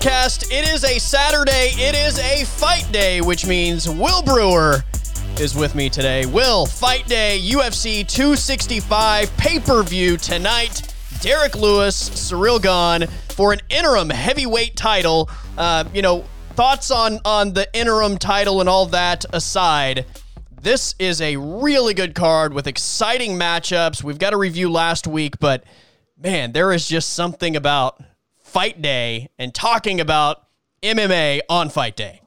Podcast. It is a Saturday. It is a fight day, which means Will Brewer is with me today. Will, fight day, UFC 265 pay per view tonight. Derrick Lewis, Ciryl Gane for an interim heavyweight title. Uh, you know, thoughts on on the interim title and all that aside. This is a really good card with exciting matchups. We've got a review last week, but man, there is just something about fight day and talking about MMA on fight day.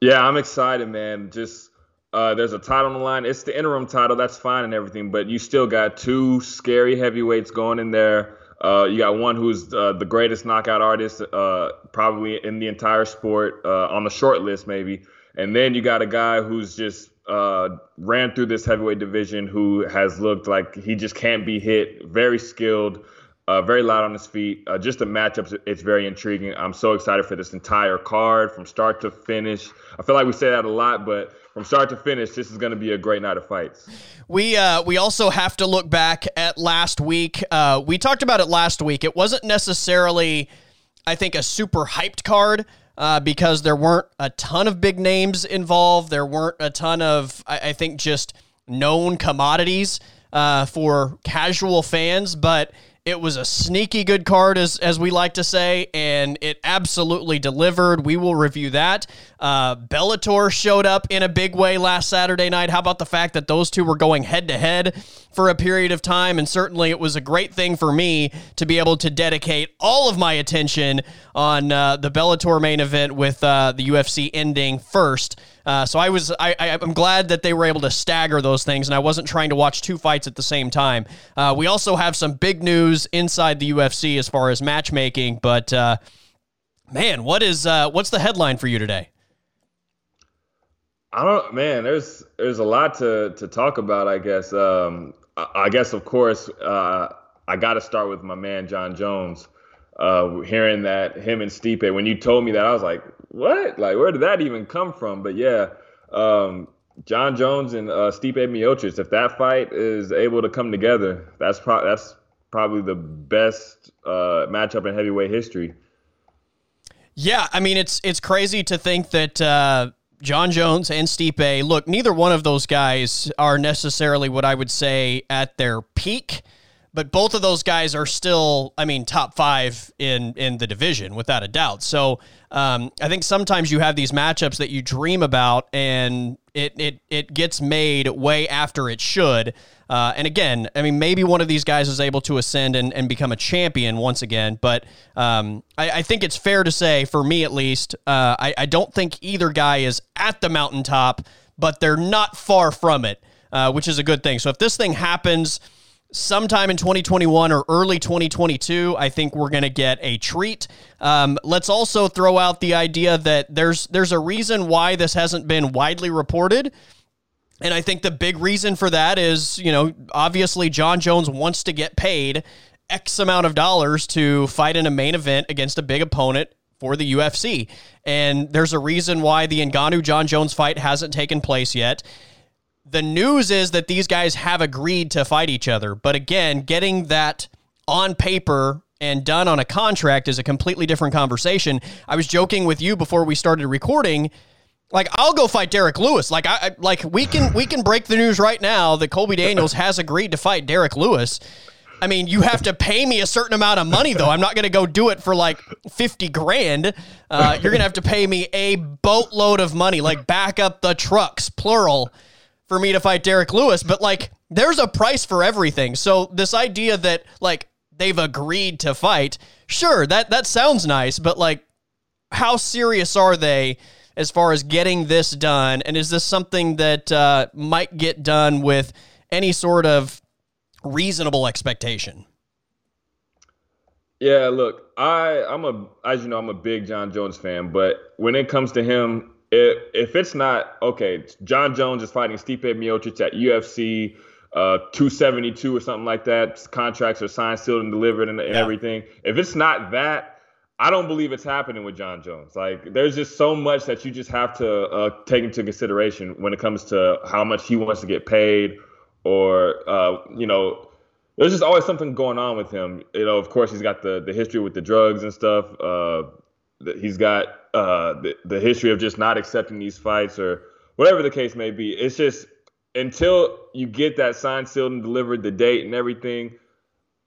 Yeah, I'm excited, man. Just uh, there's a title on the line. It's the interim title. That's fine and everything, but you still got two scary heavyweights going in there. Uh, you got one who's uh, the greatest knockout artist uh, probably in the entire sport uh, on the short list, maybe. And then you got a guy who's just uh, ran through this heavyweight division who has looked like he just can't be hit. Very skilled, uh, very loud on his feet. Uh, just the matchups, it's very intriguing. I'm so excited for this entire card from start to finish. I feel like we say that a lot, but from start to finish, this is going to be a great night of fights. We uh, we also have to look back at last week. Uh, we talked about it last week. It wasn't necessarily, I think, a super hyped card uh, because there weren't a ton of big names involved. There weren't a ton of, I, I think, just known commodities uh, for casual fans, but it was a sneaky good card, as, as we like to say, and it absolutely delivered. We will review that. Uh, Bellator showed up in a big way last Saturday night. How about the fact that those two were going head to head for a period of time? And certainly it was a great thing for me to be able to dedicate all of my attention on uh, the Bellator main event with uh, the UFC ending first. Uh, so I was I, I am glad that they were able to stagger those things, and I wasn't trying to watch two fights at the same time. Uh, we also have some big news inside the UFC as far as matchmaking, but uh, man, what is uh, what's the headline for you today? I don't, man. There's there's a lot to to talk about. I guess. Um, I, I guess of course uh, I got to start with my man Jon Jones. Uh, hearing that him and Stipe, when you told me that, I was like, what? Like, where did that even come from? But yeah, um, Jon Jones and uh, Stipe Miocic. If that fight is able to come together, that's pro- that's probably the best uh, matchup in heavyweight history. Yeah, I mean it's it's crazy to think that uh, Jon Jones and Stipe. Look, neither one of those guys are necessarily what I would say at their peak but both of those guys are still, I mean, top five in in the division without a doubt. So um, I think sometimes you have these matchups that you dream about, and it it it gets made way after it should. Uh, and again, I mean, maybe one of these guys is able to ascend and, and become a champion once again. But um, I, I, think it's fair to say, for me at least, uh, I, I don't think either guy is at the mountaintop, but they're not far from it, uh, which is a good thing. So if this thing happens sometime in 2021 or early 2022, I think we're going to get a treat. Um, let's also throw out the idea that there's there's a reason why this hasn't been widely reported. And I think the big reason for that is, you know, obviously Jon Jones wants to get paid X amount of dollars to fight in a main event against a big opponent for the UFC. And there's a reason why the Ngannou Jon Jones fight hasn't taken place yet the news is that these guys have agreed to fight each other. But again, getting that on paper and done on a contract is a completely different conversation. I was joking with you before we started recording. Like I'll go fight Derrick Lewis. Like I, like we can we can break the news right now that Colby Daniels has agreed to fight Derrick Lewis. I mean, you have to pay me a certain amount of money, though. I'm not going to go do it for like 50 grand. Uh, you're going to have to pay me a boatload of money, like back up the trucks, plural, for me to fight Derrick Lewis, but like there's a price for everything. So this idea that like they've agreed to fight, sure, that that sounds nice, but like how serious are they as far as getting this done? And is this something that uh, might get done with any sort of reasonable expectation? Yeah, look, I I'm a as you know I'm a big Jon Jones fan, but when it comes to him, if, if it's not okay, Jon Jones is fighting Stipe Miocic at UFC uh, 272 or something like that. Contracts are signed, sealed, and delivered, and, and yeah. everything. If it's not that, I don't believe it's happening with Jon Jones. Like, there's just so much that you just have to uh, take into consideration when it comes to how much he wants to get paid, or uh, you know, there's just always something going on with him. You know, of course, he's got the the history with the drugs and stuff. Uh, he's got uh, the the history of just not accepting these fights or whatever the case may be. It's just until you get that signed, sealed, and delivered, the date and everything.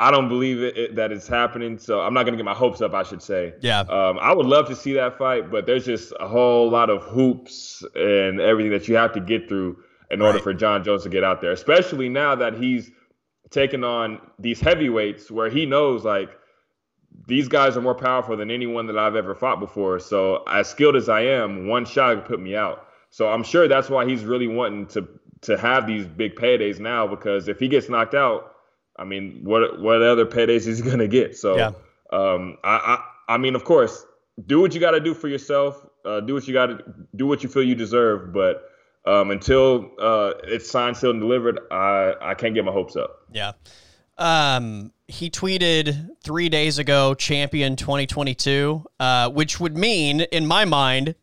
I don't believe it, it, that it's happening, so I'm not gonna get my hopes up. I should say. Yeah. Um, I would love to see that fight, but there's just a whole lot of hoops and everything that you have to get through in order for Jon Jones to get out there, especially now that he's taking on these heavyweights where he knows like these guys are more powerful than anyone that I've ever fought before. So as skilled as I am, one shot could put me out. So I'm sure that's why he's really wanting to to have these big paydays now because if he gets knocked out, I mean, what what other paydays is he gonna get? So yeah. um, I, I I mean, of course, do what you got to do for yourself. Uh, do what you got to do what you feel you deserve, but um, until uh, it's signed, sealed, and delivered, I, I can't get my hopes up. Yeah. Um, he tweeted three days ago, champion 2022, uh, which would mean, in my mind,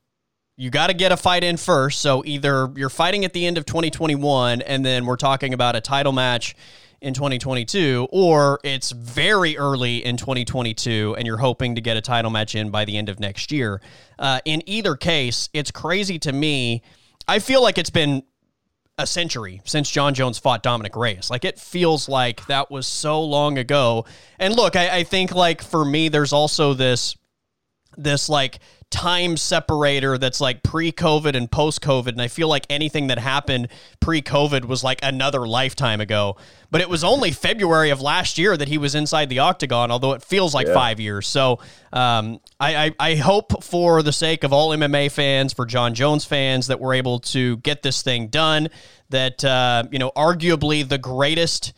you got to get a fight in first. So either you're fighting at the end of 2021, and then we're talking about a title match in 2022, or it's very early in 2022 and you're hoping to get a title match in by the end of next year. Uh, in either case, it's crazy to me I feel like it's been a century since Jon Jones fought Dominick Reyes. Like it feels like that was so long ago. And look, I, I think like for me, there's also this this like time separator that's like pre-COVID and post-COVID. And I feel like anything that happened pre-COVID was like another lifetime ago. But it was only February of last year that he was inside the octagon, although it feels like yeah. five years. So um, I, I, I hope for the sake of all MMA fans, for jon Jones fans, that we're able to get this thing done. That uh, you know, arguably the greatest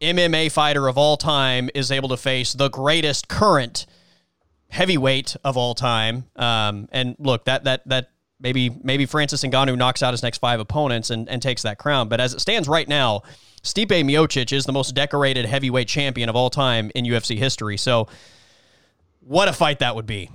MMA fighter of all time is able to face the greatest current heavyweight of all time. Um, and look, that that that maybe maybe Francis Ngannou knocks out his next five opponents and, and takes that crown. But as it stands right now, Stipe Miocic is the most decorated heavyweight champion of all time in UFC history. So, what a fight that would be!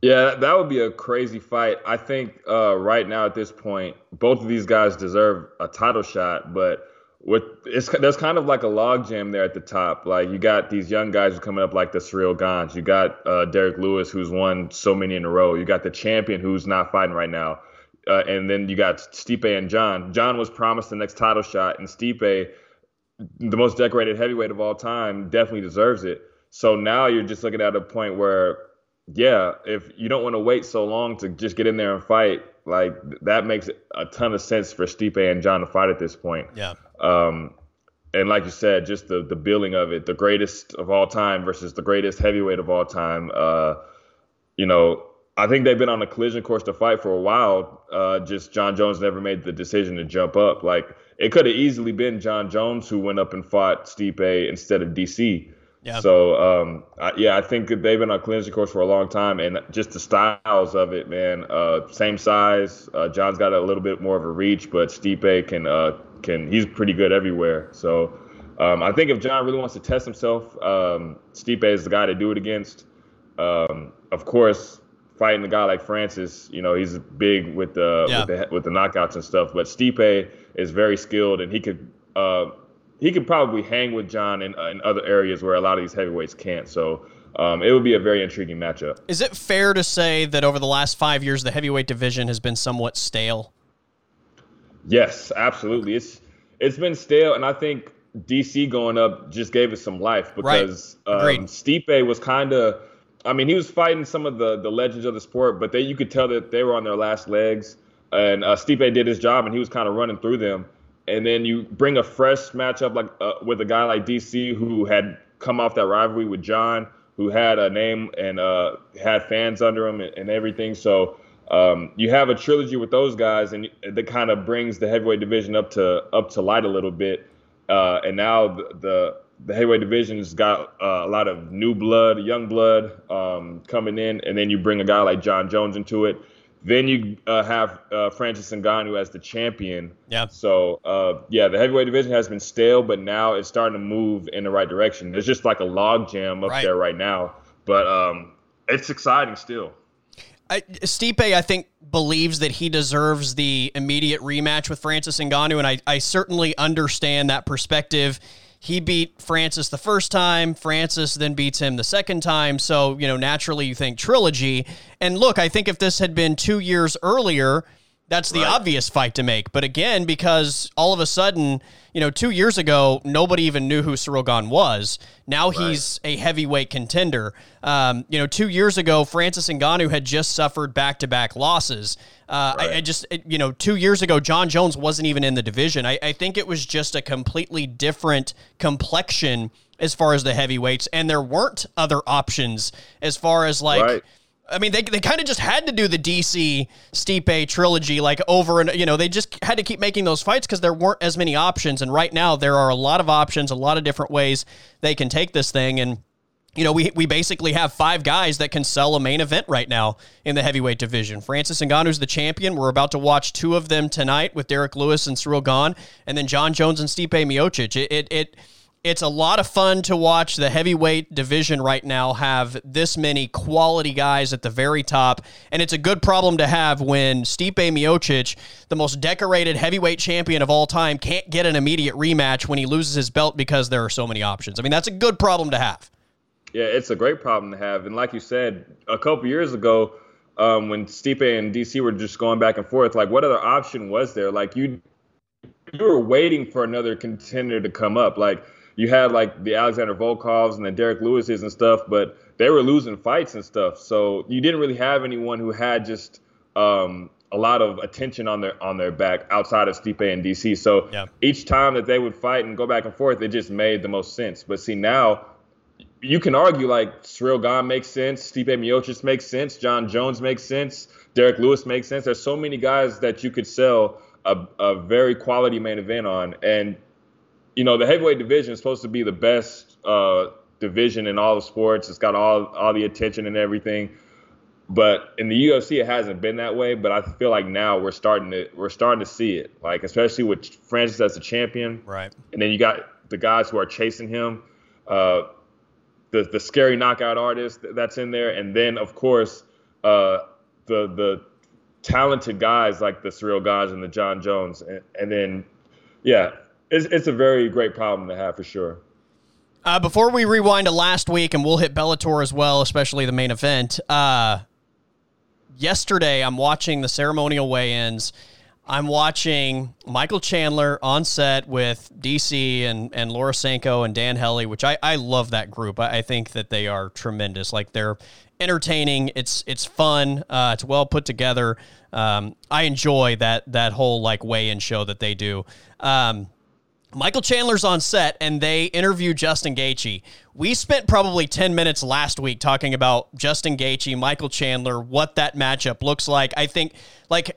Yeah, that would be a crazy fight. I think uh, right now at this point, both of these guys deserve a title shot, but it's there's kind of like a logjam there at the top. Like you got these young guys coming up like the Ciryl Gane. You got uh, Derrick Lewis who's won so many in a row. You got the champion who's not fighting right now, uh, and then you got Stipe and Jon. Jon was promised the next title shot, and Stipe, the most decorated heavyweight of all time, definitely deserves it. So now you're just looking at a point where, yeah, if you don't want to wait so long to just get in there and fight, like that makes a ton of sense for Stipe and Jon to fight at this point. Yeah. Um, and like you said, just the the billing of it, the greatest of all time versus the greatest heavyweight of all time. Uh, you know, I think they've been on a collision course to fight for a while. Uh, just Jon Jones never made the decision to jump up. Like it could have easily been Jon Jones who went up and fought Stipe instead of DC. Yeah. So um, I, yeah, I think they've been on collision course for a long time, and just the styles of it, man. Uh, same size. Uh, Jon's got a little bit more of a reach, but Stipe can uh, can he's pretty good everywhere. So um, I think if Jon really wants to test himself, um, Stipe is the guy to do it against. Um, of course, fighting a guy like Francis, you know, he's big with the, yeah. with the with the knockouts and stuff. But Stipe is very skilled, and he could uh, he could probably hang with Jon in, uh, in other areas where a lot of these heavyweights can't. So. Um, it would be a very intriguing matchup. Is it fair to say that over the last five years, the heavyweight division has been somewhat stale? Yes, absolutely. It's it's been stale, and I think DC going up just gave it some life because right. um, Stipe was kind of. I mean, he was fighting some of the the legends of the sport, but they you could tell that they were on their last legs. And uh, Stipe did his job, and he was kind of running through them. And then you bring a fresh matchup like uh, with a guy like DC who had come off that rivalry with Jon, who had a name and uh, had fans under him and, and everything. So um, you have a trilogy with those guys, and that kind of brings the heavyweight division up to up to light a little bit. Uh, and now the, the, the heavyweight division's got uh, a lot of new blood, young blood um, coming in, and then you bring a guy like Jon Jones into it. Then you uh, have uh, Francis Ngannou as the champion. Yeah. So uh, yeah, the heavyweight division has been stale, but now it's starting to move in the right direction. There's just like a log jam up right. there right now, but um, it's exciting still. I, Stipe, I think, believes that he deserves the immediate rematch with Francis Ngannou, and I, I certainly understand that perspective. He beat Francis the first time. Francis then beats him the second time. So, you know, naturally you think trilogy. And look, I think if this had been two years earlier, that's the right. obvious fight to make. But again, because all of a sudden, you know, two years ago, nobody even knew who Gane was. Now right. he's a heavyweight contender. Um, you know, two years ago, Francis Ngannou had just suffered back to back losses. Uh, right. I, I, just, it, you know, two years ago, Jon Jones wasn't even in the division. I, I think it was just a completely different complexion as far as the heavyweights, and there weren't other options as far as like. I mean, they, they kind of just had to do the DC Stipe trilogy like over and you know they just had to keep making those fights because there weren't as many options. And right now there are a lot of options, a lot of different ways they can take this thing. And you know, we, we basically have five guys that can sell a main event right now in the heavyweight division. Francis Ngannou's the champion. We're about to watch two of them tonight with Derrick Lewis and Ciryl Gane, and then Jon Jones and Stipe Miocic. It, it, it it's a lot of fun to watch the heavyweight division right now have this many quality guys at the very top. And it's a good problem to have when Stipe Miocic, the most decorated heavyweight champion of all time, can't get an immediate rematch when he loses his belt because there are so many options. I mean, that's a good problem to have. Yeah, it's a great problem to have. And like you said, a couple years ago, um, when Stipe and DC were just going back and forth, like what other option was there? Like you, you were waiting for another contender to come up. Like you had like the Alexander Volkovs and the Derrick Lewises and stuff, but they were losing fights and stuff. So you didn't really have anyone who had just um, a lot of attention on their on their back outside of Stipe and DC. So yeah. each time that they would fight and go back and forth, it just made the most sense. But see now. You can argue like Ciryl Gane makes sense, Stipe Miocic makes sense, Jon Jones makes sense, Derrick Lewis makes sense. There's so many guys that you could sell a, a very quality main event on, and you know, the heavyweight division is supposed to be the best uh, division in all the sports. It's got all all the attention and everything. But in the UFC, it hasn't been that way. But I feel like now we're starting to we're starting to see it. Like especially with Francis as the champion, right? And then you got the guys who are chasing him, uh, the the scary knockout artist that's in there, and then of course uh, the the talented guys like the Ciryl guys and the Jon Jones, and, and then yeah, it's, it's a very great problem to have for sure. Uh, before we rewind to last week, and we'll hit Bellator as well, especially the main event. Uh, yesterday, I'm watching the ceremonial weigh-ins. I'm watching Michael Chandler on set with DC and, and Laura Sanko and Dan Hellie, which I, I love that group. I, I think that they are tremendous. Like they're entertaining. It's it's fun. Uh, it's well put together. Um, I enjoy that that whole like weigh-in show that they do. Um, Michael Chandler's on set and they interview Justin Gaethje. We spent probably 10 minutes last week talking about Justin Gaethje, Michael Chandler, what that matchup looks like. I think like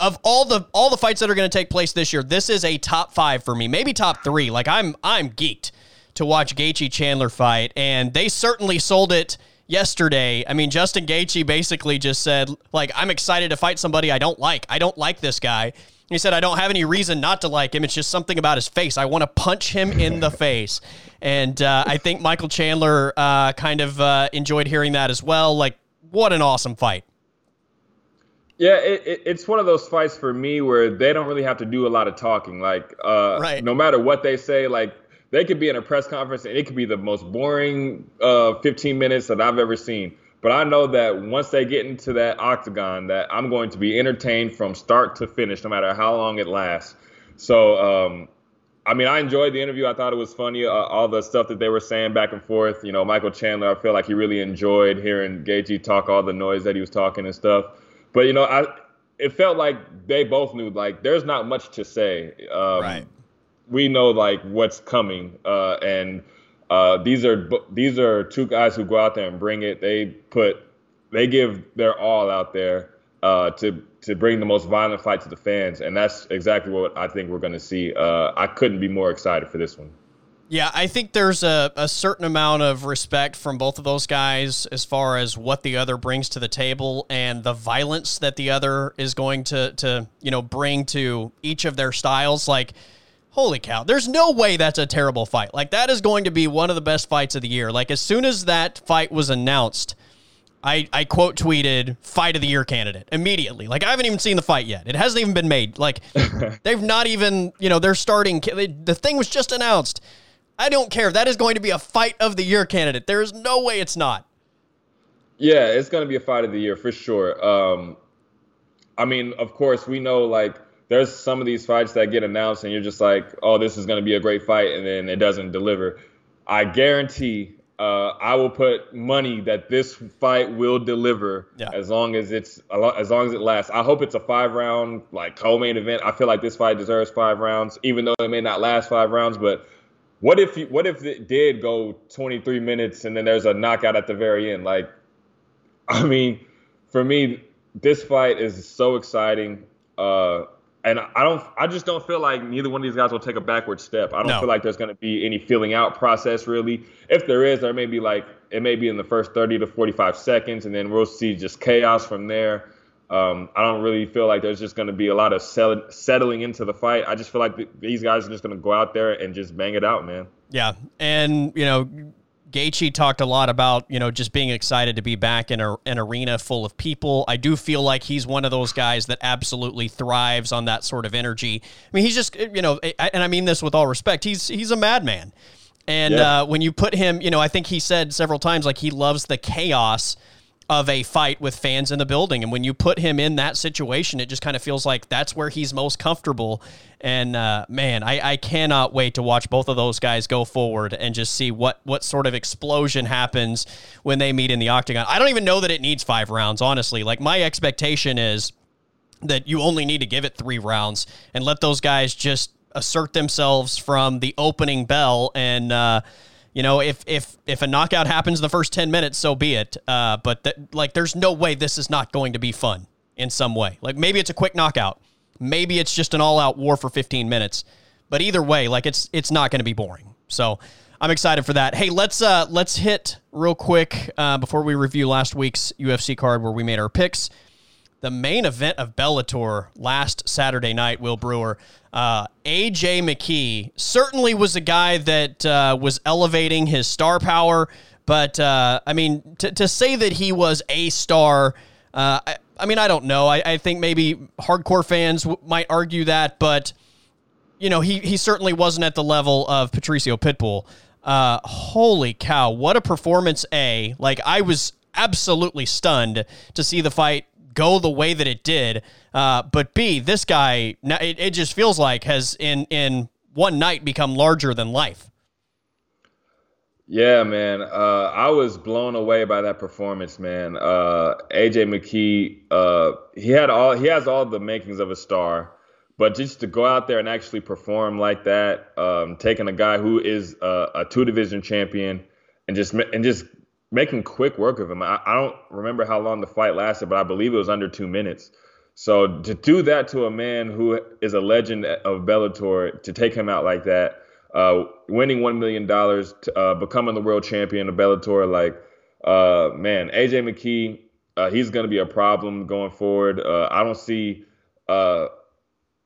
of all the all the fights that are going to take place this year, this is a top 5 for me, maybe top 3. Like I'm I'm geeked to watch Gaethje Chandler fight and they certainly sold it yesterday. I mean, Justin Gaethje basically just said like I'm excited to fight somebody I don't like. I don't like this guy he said, I don't have any reason not to like him. It's just something about his face. I want to punch him in the face. And uh, I think Michael Chandler uh, kind of uh, enjoyed hearing that as well. Like, what an awesome fight. Yeah, it, it, it's one of those fights for me where they don't really have to do a lot of talking. Like, uh, right. no matter what they say, like, they could be in a press conference and it could be the most boring uh, 15 minutes that I've ever seen but I know that once they get into that octagon, that I'm going to be entertained from start to finish, no matter how long it lasts. So, um, I mean, I enjoyed the interview. I thought it was funny, uh, all the stuff that they were saying back and forth. You know, Michael Chandler, I feel like he really enjoyed hearing Gaethje talk all the noise that he was talking and stuff. But you know, I it felt like they both knew like there's not much to say. Um, right. We know like what's coming, uh, and uh, these are these are two guys who go out there and bring it. They put they give their all out there uh, to to bring the most violent fight to the fans, and that's exactly what I think we're going to see. Uh, I couldn't be more excited for this one. Yeah, I think there's a, a certain amount of respect from both of those guys as far as what the other brings to the table and the violence that the other is going to to you know bring to each of their styles. Like holy cow, there's no way that's a terrible fight. Like, that is going to be one of the best fights of the year. Like, as soon as that fight was announced, I, I quote tweeted fight of the year candidate immediately. Like I haven't even seen the fight yet. It hasn't even been made. Like they've not even, you know, they're starting the thing was just announced. I don't care. That is going to be a fight of the year candidate. There is no way it's not. Yeah, it's going to be a fight of the year for sure. Um I mean, of course, we know like there's some of these fights that get announced and you're just like, "Oh, this is going to be a great fight," and then it doesn't deliver. I guarantee uh, I will put money that this fight will deliver yeah. as long as it's as long as it lasts. I hope it's a five round like co-main event. I feel like this fight deserves five rounds, even though it may not last five rounds. But what if you, what if it did go 23 minutes and then there's a knockout at the very end? Like, I mean, for me, this fight is so exciting. Uh, and I don't, I just don't feel like neither one of these guys will take a backward step. I don't no. feel like there's going to be any feeling out process really. If there is, there may be like it may be in the first 30 to 45 seconds, and then we'll see just chaos from there. Um, I don't really feel like there's just going to be a lot of sell- settling into the fight. I just feel like th- these guys are just going to go out there and just bang it out, man. Yeah, and you know, Gaethje talked a lot about you know just being excited to be back in a, an arena full of people. I do feel like he's one of those guys that absolutely thrives on that sort of energy. I mean, he's just you know, and I mean this with all respect. He's he's a madman, and yeah. uh, when you put him, you know, I think he said several times like he loves the chaos of a fight with fans in the building. And when you put him in that situation, it just kind of feels like that's where he's most comfortable. And uh, man, I, I cannot wait to watch both of those guys go forward and just see what what sort of explosion happens when they meet in the octagon. I don't even know that it needs five rounds, honestly. Like my expectation is that you only need to give it three rounds and let those guys just assert themselves from the opening bell and. Uh, you know, if if if a knockout happens in the first ten minutes, so be it. Uh, but th- like, there's no way this is not going to be fun in some way. Like maybe it's a quick knockout, maybe it's just an all-out war for 15 minutes. But either way, like it's it's not going to be boring. So I'm excited for that. Hey, let's uh let's hit real quick uh, before we review last week's UFC card where we made our picks the main event of Bellator last Saturday night, Will Brewer. Uh, AJ McKee certainly was a guy that uh, was elevating his star power, but uh, I mean, to, to say that he was a star, uh, I, I, mean, I don't know. I, I think maybe hardcore fans w- might argue that, but you know, he he certainly wasn't at the level of Patricio Pitbull. Uh, holy cow! What a performance! A like I was absolutely stunned to see the fight go the way that it did. Uh, but B, this guy, it, it just feels like has in in one night become larger than life. Yeah, man. Uh, I was blown away by that performance, man. Uh, AJ McKee, uh, he had all he has all the makings of a star, but just to go out there and actually perform like that, um, taking a guy who is a, a two division champion and just and just making quick work of him. I, I, don't remember how long the fight lasted, but I believe it was under two minutes. So to do that to a man who is a legend of Bellator, to take him out like that, uh, winning one million dollars, uh, becoming the world champion of Bellator, like uh, man, AJ McKee, uh, he's going to be a problem going forward. Uh, I don't see. Uh,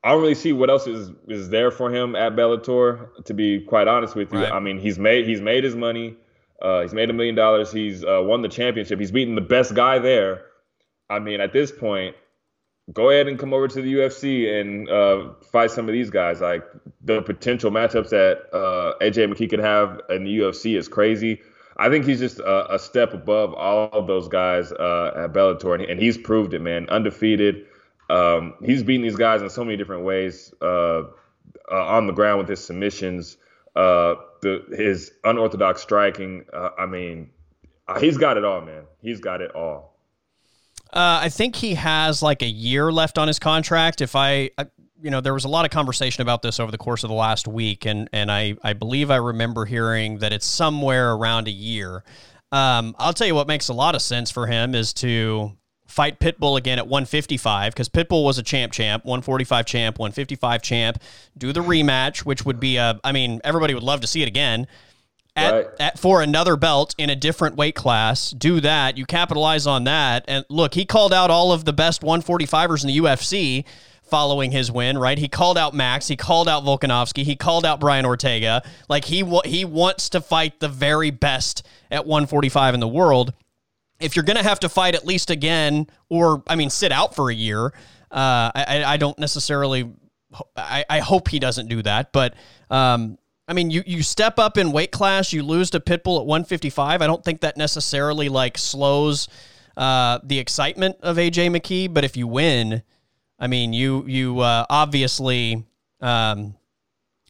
I don't really see what else is is there for him at Bellator. To be quite honest with you, right. I mean he's made he's made his money. Uh, he's made a million dollars. He's uh, won the championship. He's beaten the best guy there. I mean, at this point, go ahead and come over to the UFC and uh, fight some of these guys. Like the potential matchups that uh, AJ McKee could have in the UFC is crazy. I think he's just a, a step above all of those guys uh, at Bellator, and, he's proved it, man. Undefeated. Um, he's beaten these guys in so many different ways uh, on the ground with his submissions. Uh, the his unorthodox striking. Uh, I mean, uh, he's got it all, man. He's got it all. Uh, I think he has like a year left on his contract. If I, I, you know, there was a lot of conversation about this over the course of the last week, and and I I believe I remember hearing that it's somewhere around a year. Um, I'll tell you what makes a lot of sense for him is to fight Pitbull again at 155 because Pitbull was a champ champ, 145 champ, 155 champ. Do the rematch, which would be a, I mean, everybody would love to see it again. At, right. at, for another belt in a different weight class, do that. You capitalize on that. And look, he called out all of the best 145ers in the UFC following his win, right? He called out Max, he called out Volkanovski, he called out Brian Ortega. Like he he wants to fight the very best at 145 in the world. If you're going to have to fight at least again, or I mean, sit out for a year, uh, I, I don't necessarily. I, I hope he doesn't do that, but um, I mean, you you step up in weight class, you lose to Pitbull at 155. I don't think that necessarily like slows uh, the excitement of AJ McKee, but if you win, I mean, you you uh, obviously um,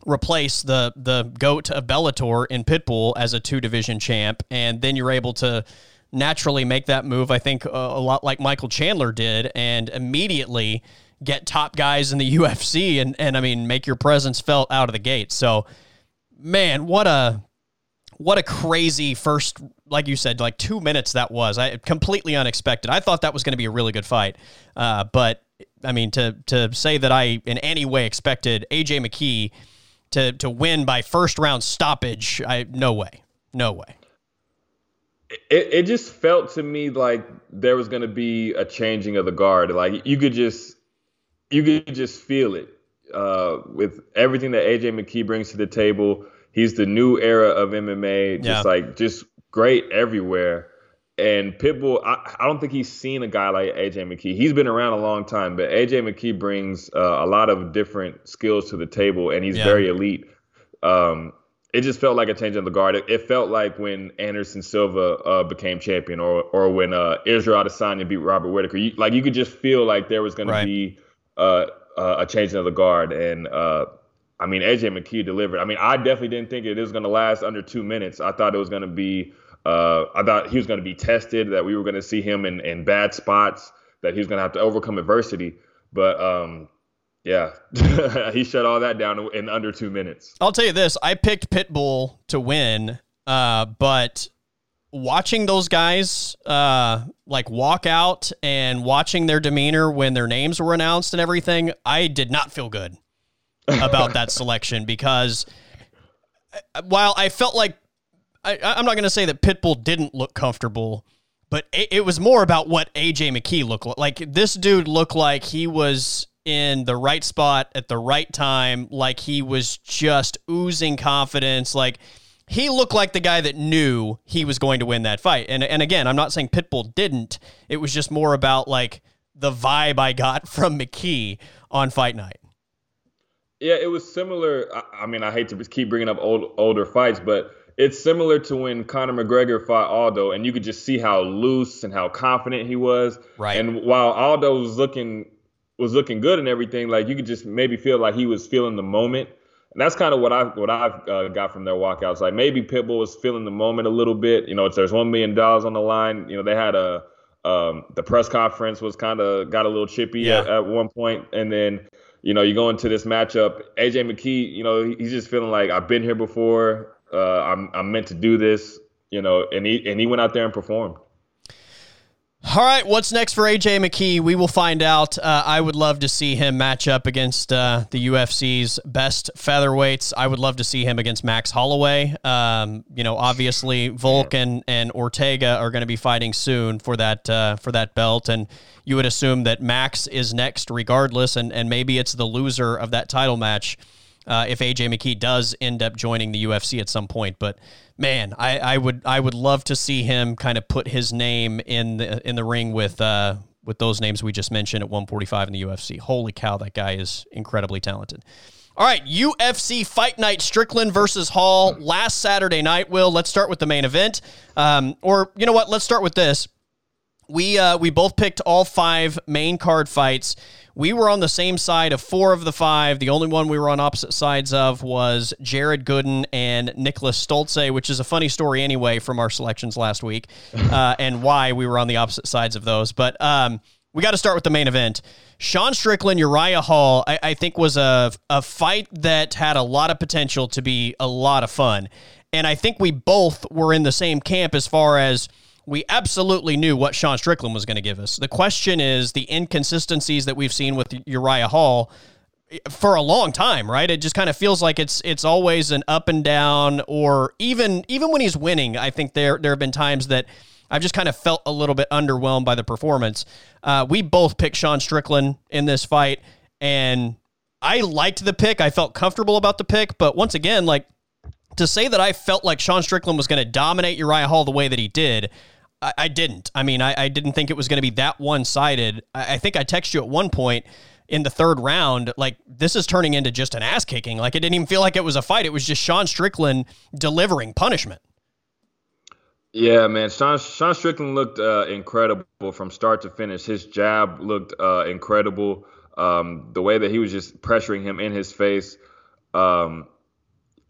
replace the the goat of Bellator in Pitbull as a two division champ, and then you're able to naturally make that move. I think a, a lot like Michael Chandler did, and immediately get top guys in the UFC, and and I mean make your presence felt out of the gate. So, man, what a what a crazy first like you said like two minutes that was i completely unexpected i thought that was going to be a really good fight uh, but i mean to to say that i in any way expected aj mckee to to win by first round stoppage. I no way, no way. It, it just felt to me like there was going to be a changing of the guard. Like you could just you could just feel it uh, with everything that AJ McKee brings to the table. He's the new era of MMA. Just yeah. like just great everywhere. And Pitbull, I, I, don't think he's seen a guy like AJ McKee. He's been around a long time, but AJ McKee brings uh, a lot of different skills to the table, and he's yeah. very elite. Um, it just felt like a change in the guard. It, it felt like when Anderson Silva uh, became champion, or or when uh, Israel Adesanya beat Robert Whitaker. You, like you could just feel like there was going right. to be uh, uh, a change in the guard, and uh, I mean AJ McKee delivered. I mean I definitely didn't think it was going to last under two minutes. I thought it was going to be uh, I thought he was going to be tested, that we were going to see him in, in bad spots, that he was going to have to overcome adversity. But um, yeah, he shut all that down in under two minutes. I'll tell you this: I picked Pitbull to win, uh, but watching those guys uh, like walk out and watching their demeanor when their names were announced and everything, I did not feel good about that selection because uh, while I felt like I, am not going to say that Pitbull didn't look comfortable, but it, it, was more about what AJ McKee looked like. Like this dude looked like he was in the right spot at the right time. Like he was just oozing confidence. Like he looked like the guy that knew he was going to win that fight. And and again, I'm not saying Pitbull didn't. It was just more about like the vibe I got from McKee on fight night. Yeah, it was similar. I, I mean, I hate to keep bringing up old older fights, but it's similar to when Conor McGregor fought Aldo, and you could just see how loose and how confident he was. Right. And while Aldo was looking was looking good and everything, like you could just maybe feel like he was feeling the moment. And that's kind of what I what I've uh, got from their walkouts. Like maybe Pitbull was feeling the moment a little bit. You know, it's there's one million dollars on the line. You know, they had a um, the press conference was kind of got a little chippy yeah. at, at one point, and then you know you go into this matchup. AJ McKee, you know, he's just feeling like I've been here before uh, I'm I'm meant to do this, you know, and he and he went out there and performed. All right, what's next for AJ McKee? We will find out. Uh, I would love to see him match up against uh, the UFC's best featherweights. I would love to see him against Max Holloway. Um, you know, obviously Volk and, and Ortega are going to be fighting soon for that uh, for that belt, and you would assume that Max is next, regardless, and and maybe it's the loser of that title match uh, if AJ McKee does end up joining the UFC at some point. But man, I, I would I would love to see him kind of put his name in the in the ring with uh, with those names we just mentioned at 145 in the UFC. Holy cow, that guy is incredibly talented. All right, UFC Fight Night Strickland versus Hall last Saturday night. Will let's start with the main event, um, or you know what? Let's start with this. We uh, we both picked all five main card fights. We were on the same side of four of the five. The only one we were on opposite sides of was Jared Gooden and Niklas Stolze, which is a funny story anyway from our selections last week, uh, and why we were on the opposite sides of those. But um, we got to start with the main event. Sean Strickland, Uriah Hall, I, I think was a, a fight that had a lot of potential to be a lot of fun. And I think we both were in the same camp as far as – we absolutely knew what Sean Strickland was going to give us. The question is the inconsistencies that we've seen with Uriah Hall for a long time, right? It just kind of feels like it's it's always an up and down, or even even when he's winning, I think there there have been times that I've just kind of felt a little bit underwhelmed by the performance. Uh, we both picked Sean Strickland in this fight, and I liked the pick. I felt comfortable about the pick, but once again, like to say that I felt like Sean Strickland was going to dominate Uriah Hall the way that he did, I, I didn't. I mean, I, I, didn't think it was going to be that one sided. I, I think I texted you at one point in the third round, like this is turning into just an ass kicking. Like it didn't even feel like it was a fight. It was just Sean Strickland delivering punishment. Yeah, man. Sean, Sean Strickland looked uh, incredible from start to finish. His jab looked uh, incredible. Um, the way that he was just pressuring him in his face. Um,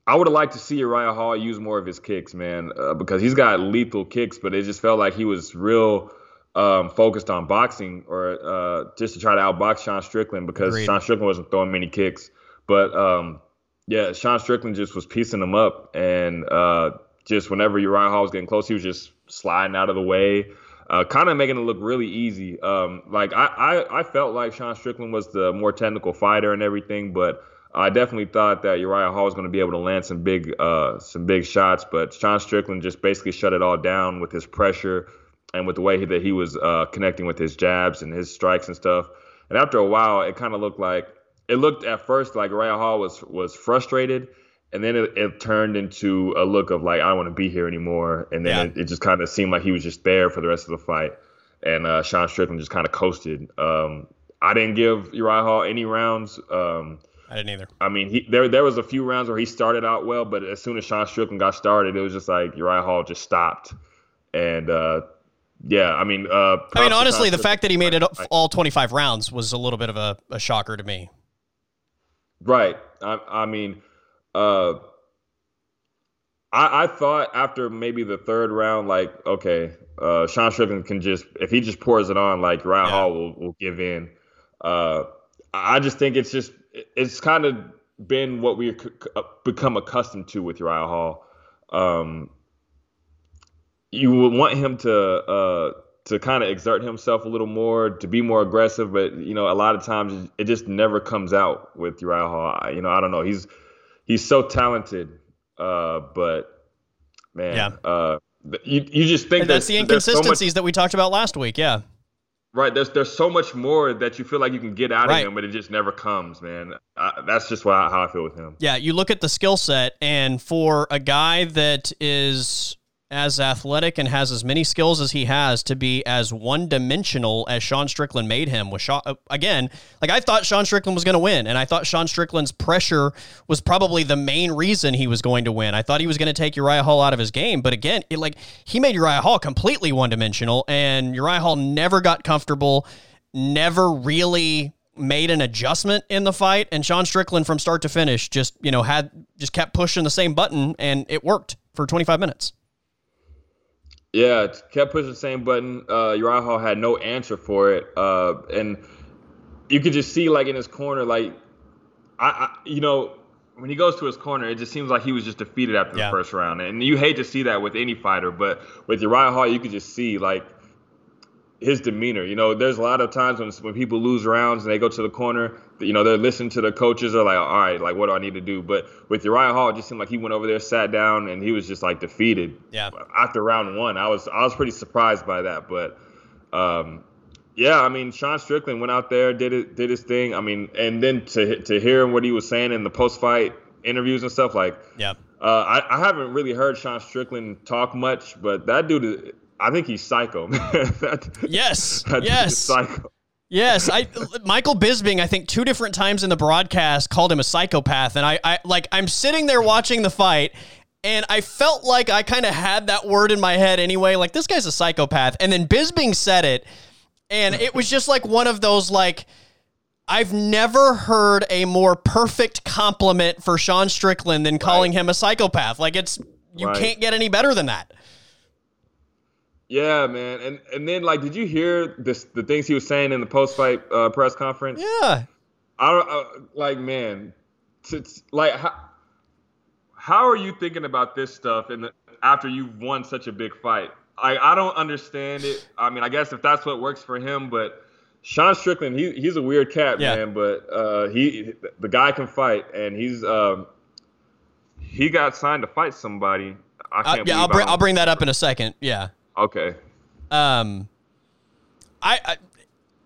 I would have liked to see Uriah Hall use more of his kicks, man, uh, because he's got lethal kicks, but it just felt like he was real um, focused on boxing or uh, just to try to outbox Sean Strickland because Agreed. Sean Strickland wasn't throwing many kicks. But um, yeah, Sean Strickland just was piecing him up, and uh, just whenever Uriah Hall was getting close, he was just sliding out of the way, uh, kind of making it look really easy. Um, like I, I, I felt like Sean Strickland was the more technical fighter and everything, but I definitely thought that Uriah Hall was going to be able to land some big, uh, some big shots. But Sean Strickland just basically shut it all down with his pressure and with the way that he was uh, connecting with his jabs and his strikes and stuff. And after a while, it kind of looked like it looked at first like Uriah Hall was was frustrated, and then it, it, turned into a look of like I don't want to be here anymore. And then yeah. it, it, just kind of seemed like he was just there for the rest of the fight. And uh, Sean Strickland just kind of coasted. Um, I didn't give Uriah Hall any rounds. Um, I didn't either. I mean, he, there there was a few rounds where he started out well, but as soon as Sean Strickland got started, it was just like Uriah Hall just stopped. And uh, yeah, I mean, uh, I mean, honestly, the fact that he made it all 25 rounds was a little bit of a, a shocker to me. Right. I, I mean, uh, I, I thought after maybe the third round, like, okay, uh, Sean Strickland can just if he just pours it on, like Ryan yeah. Hall will, will give in. Uh, I just think it's just it's kind of been what we've become accustomed to with Uriah Hall. Um, you would want him to uh, to kind of exert himself a little more, to be more aggressive, but you know, a lot of times it just never comes out with Uriah Hall. I, you know, I don't know. He's he's so talented, uh, but man, yeah. uh, you you just think that's the inconsistencies so much, that we talked about last week. Yeah. Right. There's there's so much more that you feel like you can get out right. of him, but it just never comes, man. I, that's just what, how I feel with him. Yeah. You look at the skill set, and for a guy that is as athletic and has as many skills as he has to be as one dimensional as Sean Strickland made him was Sean, uh, again, like I thought Sean Strickland was going to win and I thought Sean Strickland's pressure was probably the main reason he was going to win. I thought he was going to take Uriah Hall out of his game, but again, it, like he made Uriah Hall completely one dimensional and Uriah Hall never got comfortable, never really made an adjustment in the fight and Sean Strickland from start to finish just, you know, had just kept pushing the same button and it worked for 25 minutes. Yeah, kept pushing the same button. Uh, Uriah Hall had no answer for it, uh, and you could just see like in his corner, like I, I, you know, when he goes to his corner, it just seems like he was just defeated after yeah. the first round, and you hate to see that with any fighter, but with Uriah Hall, you could just see like his demeanor. You know, there's a lot of times when when people lose rounds and they go to the corner, you know, they're listening to the coaches. They're like, all right, like what do I need to do? But with Uriah Hall, it just seemed like he went over there, sat down, and he was just like defeated. Yeah. After round one, I was I was pretty surprised by that, but. Um, yeah, I mean, Sean Strickland went out there, did it, did his thing. I mean, and then to to hear what he was saying in the post fight interviews and stuff, like, yeah, uh, I, I haven't really heard Sean Strickland talk much, but that dude I think he's psycho. that, yes. That yes. psycho. Yes, I Michael Bisping, I think two different times in the broadcast called him a psychopath, and I, I like I'm sitting there watching the fight, and I felt like I kind of had that word in my head anyway, like this guy's a psychopath, and then Bisping said it, and it was just like one of those like. I've never heard a more perfect compliment for Sean Strickland than calling right. him a psychopath. Like it's you right. can't get any better than that. Yeah, man, and and then like, did you hear this? The things he was saying in the post fight uh, press conference. Yeah, I don't uh, like, man. To, like, how, how are you thinking about this stuff? And after you've won such a big fight, I I don't understand it. I mean, I guess if that's what works for him, but Sean Strickland, he he's a weird cat, yeah. man. But uh, he the guy can fight, and he's um, he got signed to fight somebody. I uh, can't uh, yeah, I'll bring I'll bring that up in a second. Yeah. Okay. Um, I, I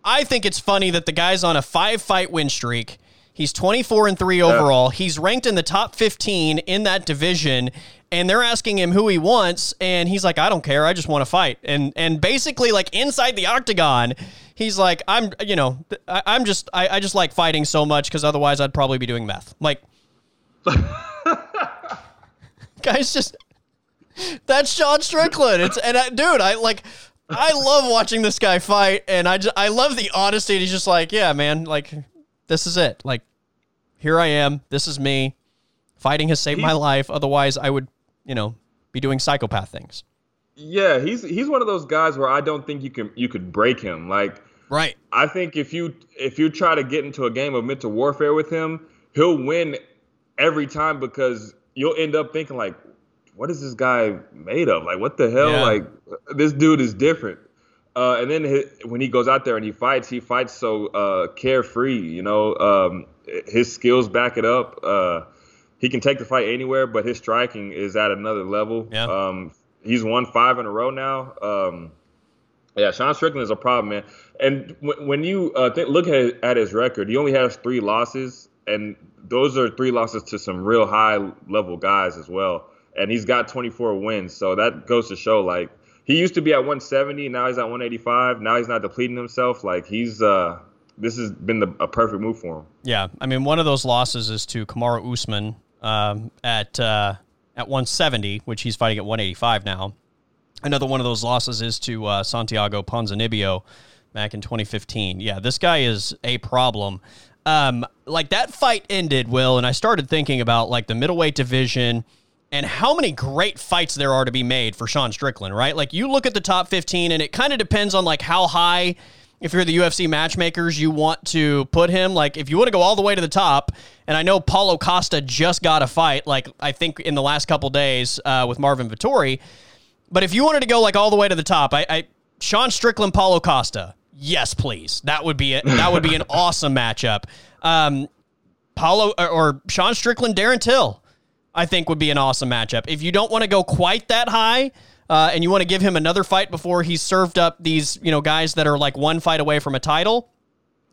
I think it's funny that the guy's on a five fight win streak. He's 24 and 3 overall. He's ranked in the top 15 in that division and they're asking him who he wants and he's like I don't care. I just want to fight. And and basically like inside the octagon, he's like I'm you know, I, am just I, I just like fighting so much cuz otherwise I'd probably be doing meth. Like Guys just that's Sean Strickland. It's and I, dude, I like I love watching this guy fight and I just I love the honesty. He's just like, yeah, man, like this is it. Like, here I am. This is me. Fighting has saved my life. Otherwise, I would, you know, be doing psychopath things. Yeah, he's he's one of those guys where I don't think you can you could break him. Like, right. I think if you if you try to get into a game of mental warfare with him, he'll win every time because you'll end up thinking like, what is this guy made of? Like, what the hell? Yeah. Like, this dude is different. Uh, and then his, when he goes out there and he fights, he fights so uh, carefree. You know, um, his skills back it up. Uh, he can take the fight anywhere, but his striking is at another level. Yeah. Um, he's won five in a row now. Um, yeah, Sean Strickland is a problem, man. And w- when you uh, th- look at, at his record, he only has three losses, and those are three losses to some real high level guys as well. And he's got 24 wins, so that goes to show like he used to be at 170, now he's at 185. Now he's not depleting himself. Like he's uh, this has been the, a perfect move for him. Yeah, I mean, one of those losses is to Kamaru Usman um, at uh, at 170, which he's fighting at 185 now. Another one of those losses is to uh, Santiago Ponzinibbio back in 2015. Yeah, this guy is a problem. Um, like that fight ended, Will, and I started thinking about like the middleweight division and how many great fights there are to be made for Sean Strickland, right? Like you look at the top 15 and it kind of depends on like how high if you're the UFC matchmakers you want to put him. Like if you want to go all the way to the top and I know Paulo Costa just got a fight like I think in the last couple days uh, with Marvin Vettori. But if you wanted to go like all the way to the top I, I Sean Strickland Paulo Costa. Yes please. That would be a, that would be an awesome matchup. Um Paulo or, or Sean Strickland Darren Till I think would be an awesome matchup. If you don't want to go quite that high, uh, and you want to give him another fight before he's served up these, you know, guys that are like one fight away from a title,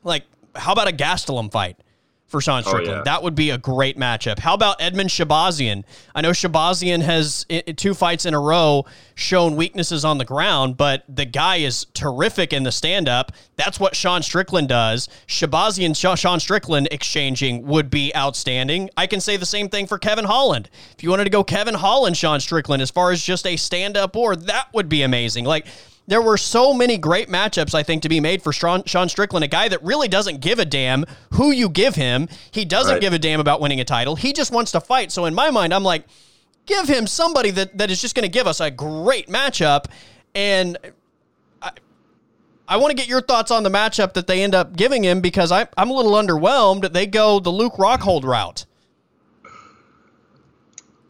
like how about a Gastelum fight? For Sean oh, Strickland. Oh, yeah. That would be a great matchup. How about Edmen Shahbazyan? I know Shahbazyan has two fights in a row shown weaknesses on the ground, but the guy is terrific in the stand up. That's what Sean Strickland does. Shahbazyan, Sean Strickland exchanging would be outstanding. I can say the same thing for Kevin Holland. If you wanted to go Kevin Holland, Sean Strickland, as far as just a stand up war, that would be amazing. Like, there were so many great matchups, I think, to be made for Sean, Strickland, a guy that really doesn't give a damn who you give him. He doesn't right. give a damn about winning a title. He just wants to fight. So in my mind, I'm like, give him somebody that, that is just going to give us a great matchup. And I, I want to get your thoughts on the matchup that they end up giving him because I, I'm a little underwhelmed. They go the Luke Rockhold route.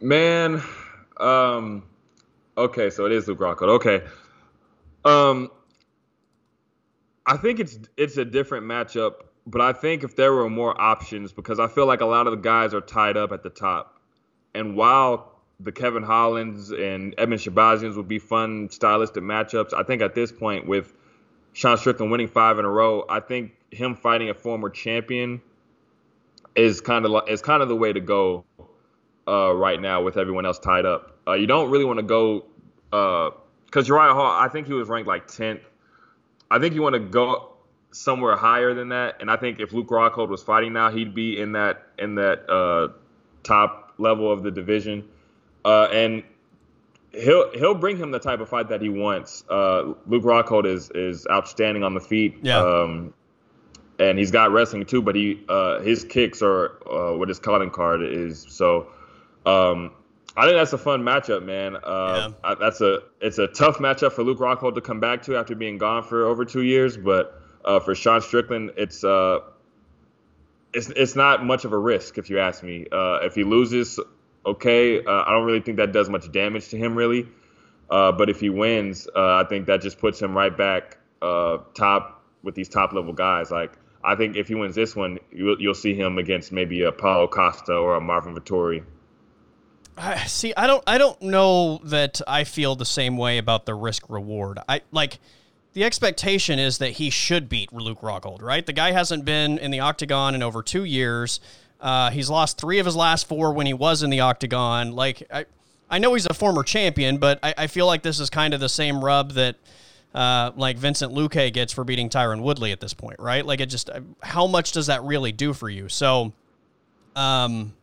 Man, um, okay, so it is Luke Rockhold. Okay. Um, I think it's it's a different matchup, but I think if there were more options, because I feel like a lot of the guys are tied up at the top, and while the Kevin Hollands and Edmen Shahbazyans would be fun stylistic matchups, I think at this point with Sean Strickland winning five in a row, I think him fighting a former champion is kind of is kind of the way to go uh, right now with everyone else tied up. Uh, you don't really want to go. Uh, because Uriah Hall, I think he was ranked like 10th. I think you want to go somewhere higher than that. And I think if Luke Rockhold was fighting now, he'd be in that in that uh, top level of the division. Uh, and he'll he'll bring him the type of fight that he wants. Uh, Luke Rockhold is is outstanding on the feet. Yeah. Um, and he's got wrestling too, but he uh, his kicks are uh, what his calling card is. So um, I think that's a fun matchup, man. Uh, yeah. I, that's a it's a tough matchup for Luke Rockhold to come back to after being gone for over two years. But uh, for Sean Strickland, it's uh, it's it's not much of a risk if you ask me. Uh, if he loses, okay, uh, I don't really think that does much damage to him really. Uh, but if he wins, I think that just puts him right back top with these top level guys. Like I think if he wins this one, you'll, you'll see him against maybe a Paulo Costa or a Marvin Vettori. I see. I don't. I don't know that I feel the same way about the risk reward. I like the expectation is that he should beat Luke Rockhold, right? The guy hasn't been in the octagon in over two years. Uh, he's lost three of his last four when he was in the octagon. Like I, I know he's a former champion, but I, I feel like this is kind of the same rub that uh, like Vincent Luque gets for beating Tyron Woodley at this point, right? Like it just how much does that really do for you? So, um,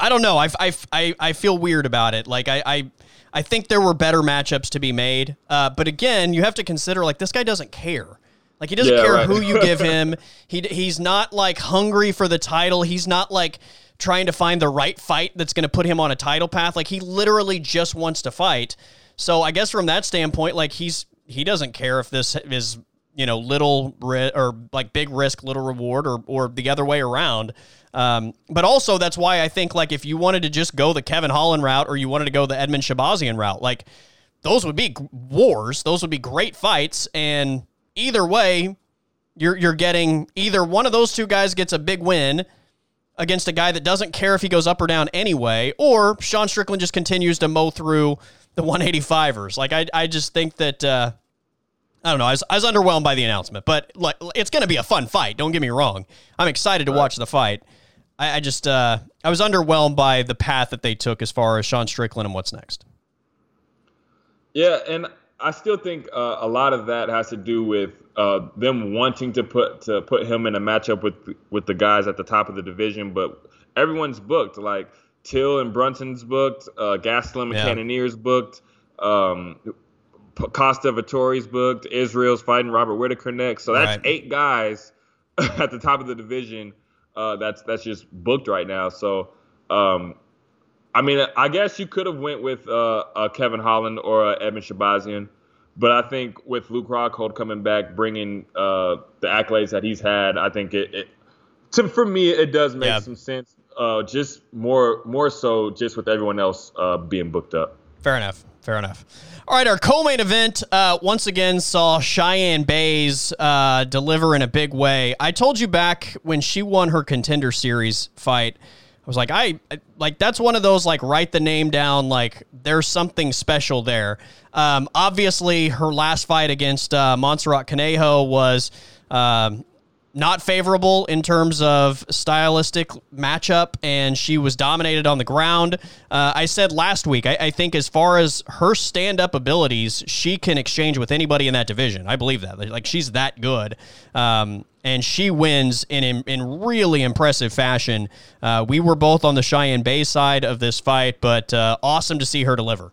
I don't know. I, I, I, I feel weird about it. Like I, I I think there were better matchups to be made. Uh, but again, you have to consider like this guy doesn't care. Like he doesn't yeah, care right. who you give him. He he's not like hungry for the title. He's not like trying to find the right fight that's going to put him on a title path. Like he literally just wants to fight. So I guess from that standpoint, like he's he doesn't care if this is you know little ri- or like big risk, little reward, or or the other way around. Um, but also that's why I think like if you wanted to just go the Kevin Holland route or you wanted to go the Edmen Shahbazyan route, like those would be wars. Those would be great fights, and either way, you're you're getting either one of those two guys gets a big win against a guy that doesn't care if he goes up or down anyway, or Sean Strickland just continues to mow through the 185ers. Like I I just think that uh, I don't know. I was, I was underwhelmed by the announcement, but like it's going to be a fun fight. Don't get me wrong. I'm excited to watch the fight. I, I just uh, I was underwhelmed by the path that they took as far as Sean Strickland and what's next. Yeah, and I still think uh, a lot of that has to do with uh, them wanting to put to put him in a matchup with with the guys at the top of the division, but everyone's booked. Like Till and Brunson's booked, uh, Gastelum and yeah. Cannonier's booked, um, Costa Vettori's booked, Israel's fighting Robert Whitaker next. So that's right. eight guys at the top of the division uh, that's that's just booked right now. So, um, I mean, I guess you could have went with uh, a Kevin Holland or a Edmen Shahbazyan, but I think with Luke Rockhold coming back, bringing uh, the accolades that he's had, I think it, it to, for me it does make yeah. some sense. Uh, just more more so just with everyone else uh, being booked up. Fair enough. Fair enough. All right, our co-main event uh, once again saw Cheyanne Buys uh, deliver in a big way. I told you back when she won her contender series fight, I was like, I like that's one of those like write the name down. Like there's something special there. Um, obviously, her last fight against uh, Montserrat Conejo was um, not favorable in terms of stylistic matchup, and she was dominated on the ground. Uh, I said last week, I, I, think as far as her stand up abilities, she can exchange with anybody in that division. I believe that. Like, she's that good. Um, and she wins in, in, in really impressive fashion. Uh, we were both on the Cheyanne Bay side of this fight, but uh, awesome to see her deliver.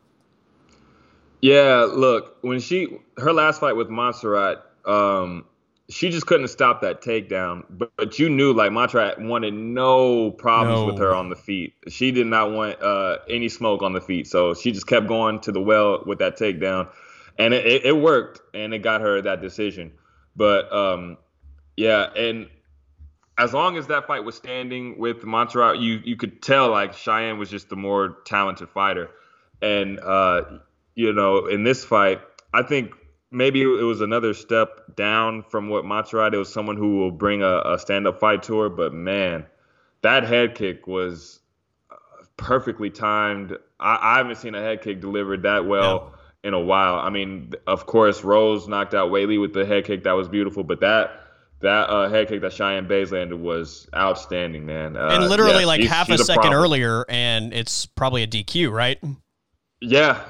Yeah, look, when she her last fight with Montserrat, um, she just couldn't stop that takedown. But, but you knew like Montserrat wanted no problems no. with her on the feet. She did not want uh, any smoke on the feet, so she just kept going to the well with that takedown, and it, it, it worked, and it got her that decision. But um, yeah, and as long as that fight was standing with Montserrat, you you could tell like Cheyanne was just the more talented fighter, and uh, you know in this fight, I think maybe it was another step down from what. It was someone who will bring a, a stand-up fight to her, but man, that head kick was uh, perfectly timed. I, I haven't seen a head kick delivered that well in a while. I mean, of course, Rose knocked out Weili with the head kick. That was beautiful, but that that uh, head kick that Cheyanne Buys landed was outstanding, man. Uh, and literally yeah, like half a second earlier, and it's probably a DQ, right? Yeah,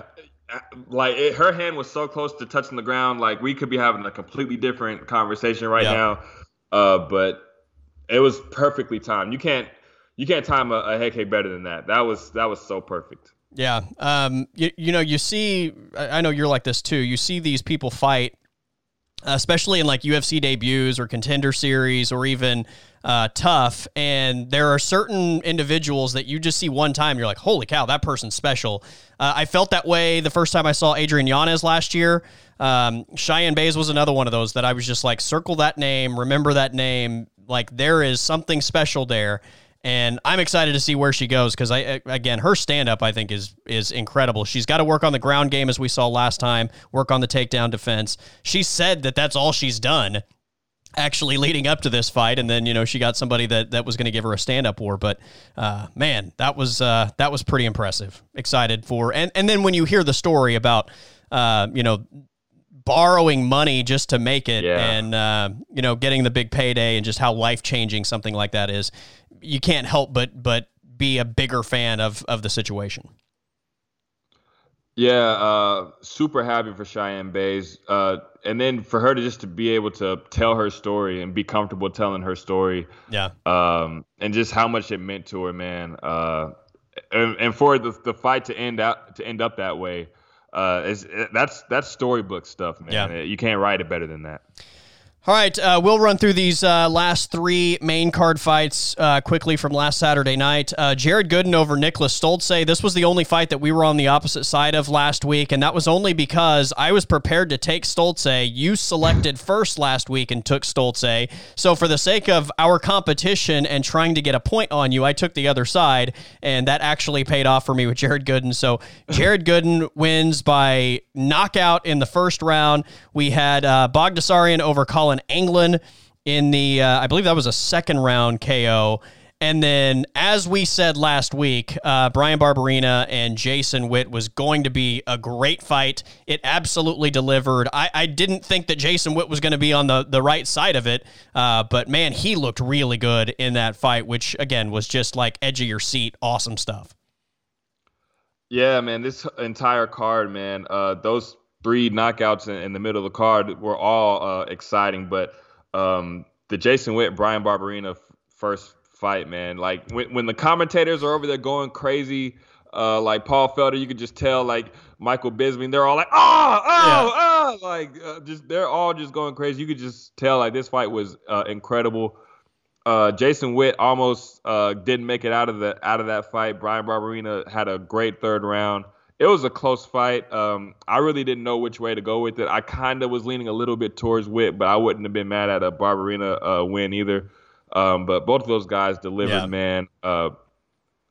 like it, her hand was so close to touching the ground like we could be having a completely different conversation right now. Uh, but it was perfectly timed. You can't you can't time a, a head kick better than that. That was that was so perfect. Yeah um you, you know you see i know you're like this too. You see these people fight especially in like UFC debuts or contender series or even uh, TUF. And there are certain individuals that you just see one time, you're like, holy cow, that person's special. Uh, I felt that way the first time I saw Adrian Yanez last year. Um, Cheyanne Buys was another one of those that I was just like, circle that name, remember that name. Like there is something special there and I'm excited to see where she goes because I again her stand up I think is is incredible. She's got to work on the ground game as we saw last time, work on the takedown defense. She said that that's all she's done actually leading up to this fight and then you know she got somebody that that was going to give her a stand up war but uh, man that was uh, that was pretty impressive excited for and and then when you hear the story about uh, you know borrowing money just to make it, Yeah. and uh, you know, getting the big payday, and just how life changing something like that is. You can't help but but be a bigger fan of of the situation. Yeah, uh, super happy for Cheyanne Buys, uh, and then for her to just to be able to tell her story and be comfortable telling her story, Yeah, um, and just how much it meant to her, man. Uh, and, and for the, the fight to end out to end up that way, uh, is that's that's storybook stuff, man. Yeah. You can't write it better than that. All right, uh, we'll run through these uh, last three main card fights uh, quickly from last Saturday night. Uh, Jared Gooden over Niklas Stolze. This was the only fight that we were on the opposite side of last week, and that was only because I was prepared to take Stolze. You selected first last week and took Stoltze. So, for the sake of our competition and trying to get a point on you, I took the other side, and that actually paid off for me with Jared Gooden. So, Jared Gooden wins by knockout in the first round. We had uh, Baghdasaryan over Collin Anglin in the, uh, I believe that was a second round KO. And then, as we said last week, uh, Bryan Barberena and Jason Witt was going to be a great fight. It absolutely delivered. I, I didn't think that Jason Witt was going to be on the, the right side of it, uh, but man, he looked really good in that fight, which again was just like edge of your seat, awesome stuff. Yeah, man, this entire card, man, uh, those three knockouts in, in the middle of the card were all uh, exciting. But um, the Jason Witt, Bryan Barberena f- first fight, man, like when, when the commentators are over there going crazy, uh, like Paul Felder, you could just tell, like Michael Bisping, they're all like, oh, oh, oh, like uh, just they're all just going crazy. You could just tell, like this fight was uh, incredible. Uh, Jason Witt almost uh, didn't make it out of the out of that fight. Bryan Barberena had a great third round. It was a close fight. Um, I really didn't know which way to go with it. I kind of was leaning a little bit towards Witt, but I wouldn't have been mad at a Barberena uh, win either. Um, but both of those guys delivered, Yeah. man. Uh,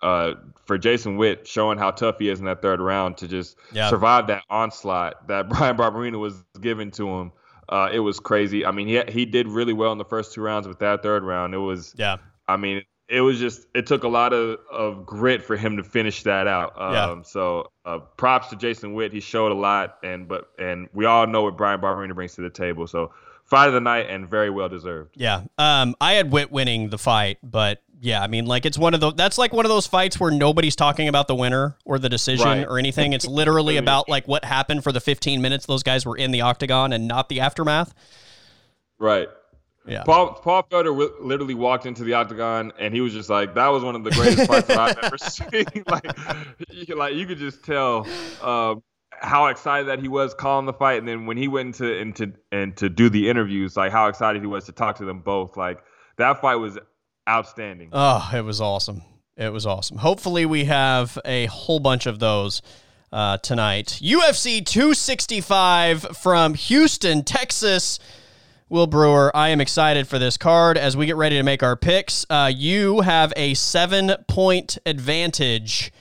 uh, for Jason Witt showing how tough he is in that third round to just Yeah. survive that onslaught that Bryan Barberena was giving to him. Uh, it was crazy. I mean, he he did really well in the first two rounds, but that third round, it was. Yeah. I mean, it was just it took a lot of, of grit for him to finish that out. Um, Yeah. So uh, props to Jason Witt. He showed a lot, and but and we all know what Bryan Barberena brings to the table. So fight of the night and very well deserved. Yeah. Um, I had Witt winning the fight, but yeah, I mean, like it's one of those. That's like one of those fights where nobody's talking about the winner or the decision Right. or anything. It's literally about like what happened for the 15 minutes those guys were in the octagon and not the aftermath. Right. Yeah. Paul Paul Felder wi- literally walked into the octagon and he was just like, "That was one of the greatest fights that I've ever seen." like, you could, like you could just tell um, how excited that he was calling the fight, and then when he went into into and to do the interviews, like how excited he was to talk to them both. Like that fight was outstanding. Oh, it was awesome. It was awesome. Hopefully, we have a whole bunch of those uh, tonight. UFC 265 from Houston, Texas. Will Brewer, I am excited for this card as we get ready to make our picks. Uh, you have a seven point advantage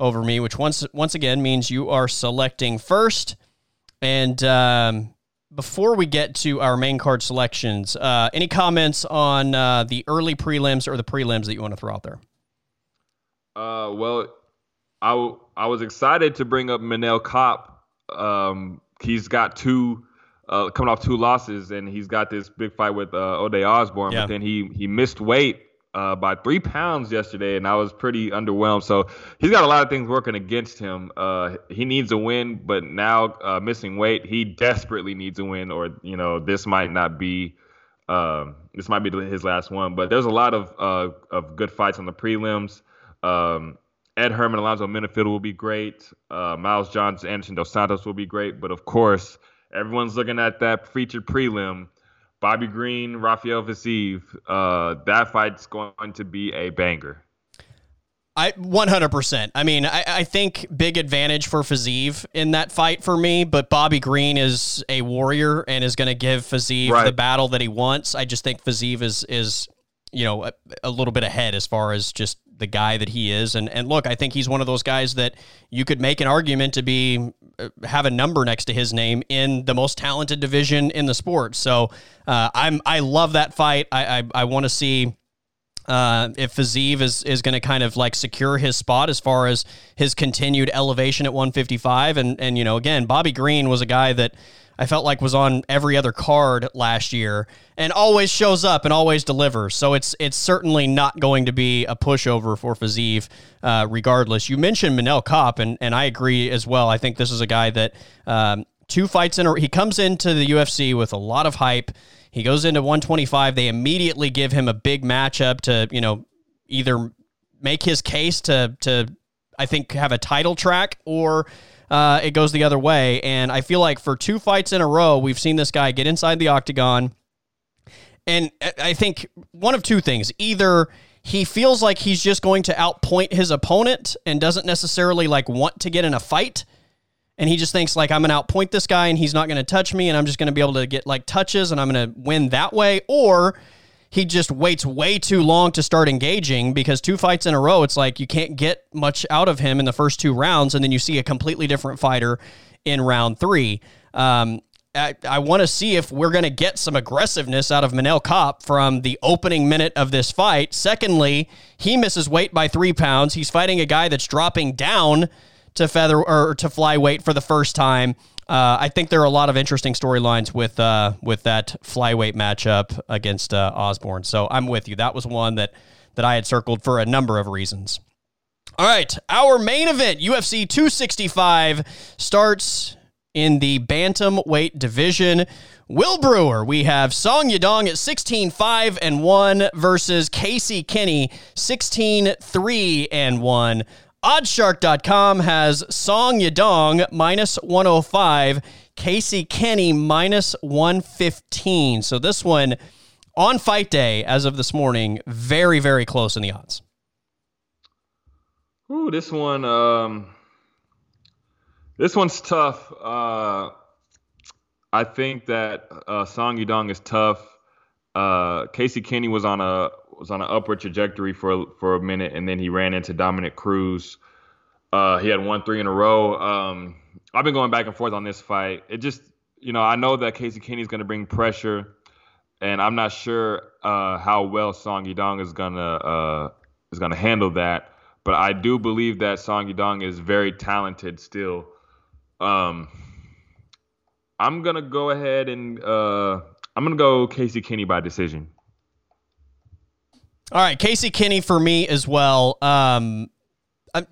over me, which once once again means you are selecting first. And um, before we get to our main card selections, uh, any comments on uh, the early prelims or the prelims that you want to throw out there? Uh, well, I, w- I was excited to bring up Manel Kape. Um, he's got two, uh, coming off two losses, and he's got this big fight with uh, Ode Osbourne. Yeah. But then he he missed weight uh, by three pounds yesterday, and I was pretty underwhelmed. So he's got a lot of things working against him. Uh, he needs a win, but now uh, missing weight, he desperately needs a win, or you know this might not be. Um, this might be his last one, but there's a lot of uh, of good fights on the prelims. Um, Ed Herman, Alonzo Menifield will be great. Uh, Miles Johnson, Anderson Dos Santos will be great. But of course, everyone's looking at that featured prelim. Bobby Green, Rafael Fiziev. Uh, that fight's going to be a banger. I 100%. I mean, I, I think big advantage for Fiziev in that fight for me, but Bobby Green is a warrior and is going to give Fiziev Right. the battle that he wants. I just think Fiziev is is you know a, a little bit ahead as far as just the guy that he is. And and look, I think he's one of those guys that you could make an argument to be uh, have a number next to his name in the most talented division in the sport. So uh, I'm I love that fight. I I, I want to see uh, if Fiziev is, is going to kind of like secure his spot as far as his continued elevation at 155. And, and, you know, again, Bobby Green was a guy that I felt like was on every other card last year and always shows up and always delivers. So it's it's certainly not going to be a pushover for Fiziev, uh, regardless. You mentioned Manel Kape, and, and I agree as well. I think this is a guy that um, two fights in a he comes into the UFC with a lot of hype. He goes into 125. They immediately give him a big matchup to, you know, either make his case to to I think have a title track or uh, it goes the other way. And I feel like for two fights in a row, we've seen this guy get inside the octagon. And I think one of two things. Either he feels like he's just going to outpoint his opponent and doesn't necessarily like want to get in a fight and he just thinks like I'm gonna outpoint this guy and he's not gonna touch me and I'm just gonna be able to get like touches and I'm gonna win that way, or he just waits way too long to start engaging because two fights in a row, it's like you can't get much out of him in the first two rounds, and then you see a completely different fighter in round three. Um, I, I want to see if we're going to get some aggressiveness out of Manel Kape from the opening minute of this fight. Secondly, he misses weight by three pounds. He's fighting a guy that's dropping down to feather or to flyweight for the first time. Uh, I think there are a lot of interesting storylines with uh, with that flyweight matchup against uh, Osbourne. So I'm with you. That was one that that I had circled for a number of reasons. All right, our main event, UFC 265, starts in the bantamweight division. Will Brewer, we have Song Yadong at 16 5 and 1 versus Casey Kenney 16 3 and 1. Oddshark.com has Song Yadong minus 105, Casey Kenney minus 115. So this one on fight day, as of this morning, very, very close in the odds. Ooh, this one, um, this one's tough. Uh, I think that uh, Song Yadong is tough. Uh, Casey Kenney was on a was on an upward trajectory for for a minute, and then he ran into Dominick Cruz. Uh, he had won three in a row. Um, I've been going back and forth on this fight. It just, you know, I know that Casey Kenney is going to bring pressure, and I'm not sure uh, how well Song Yadong is gonna uh, is gonna handle that. But I do believe that Song Yadong is very talented still. Um, I'm gonna go ahead and uh, I'm gonna go Casey Kenney by decision. All right, Casey Kenney for me as well. Um,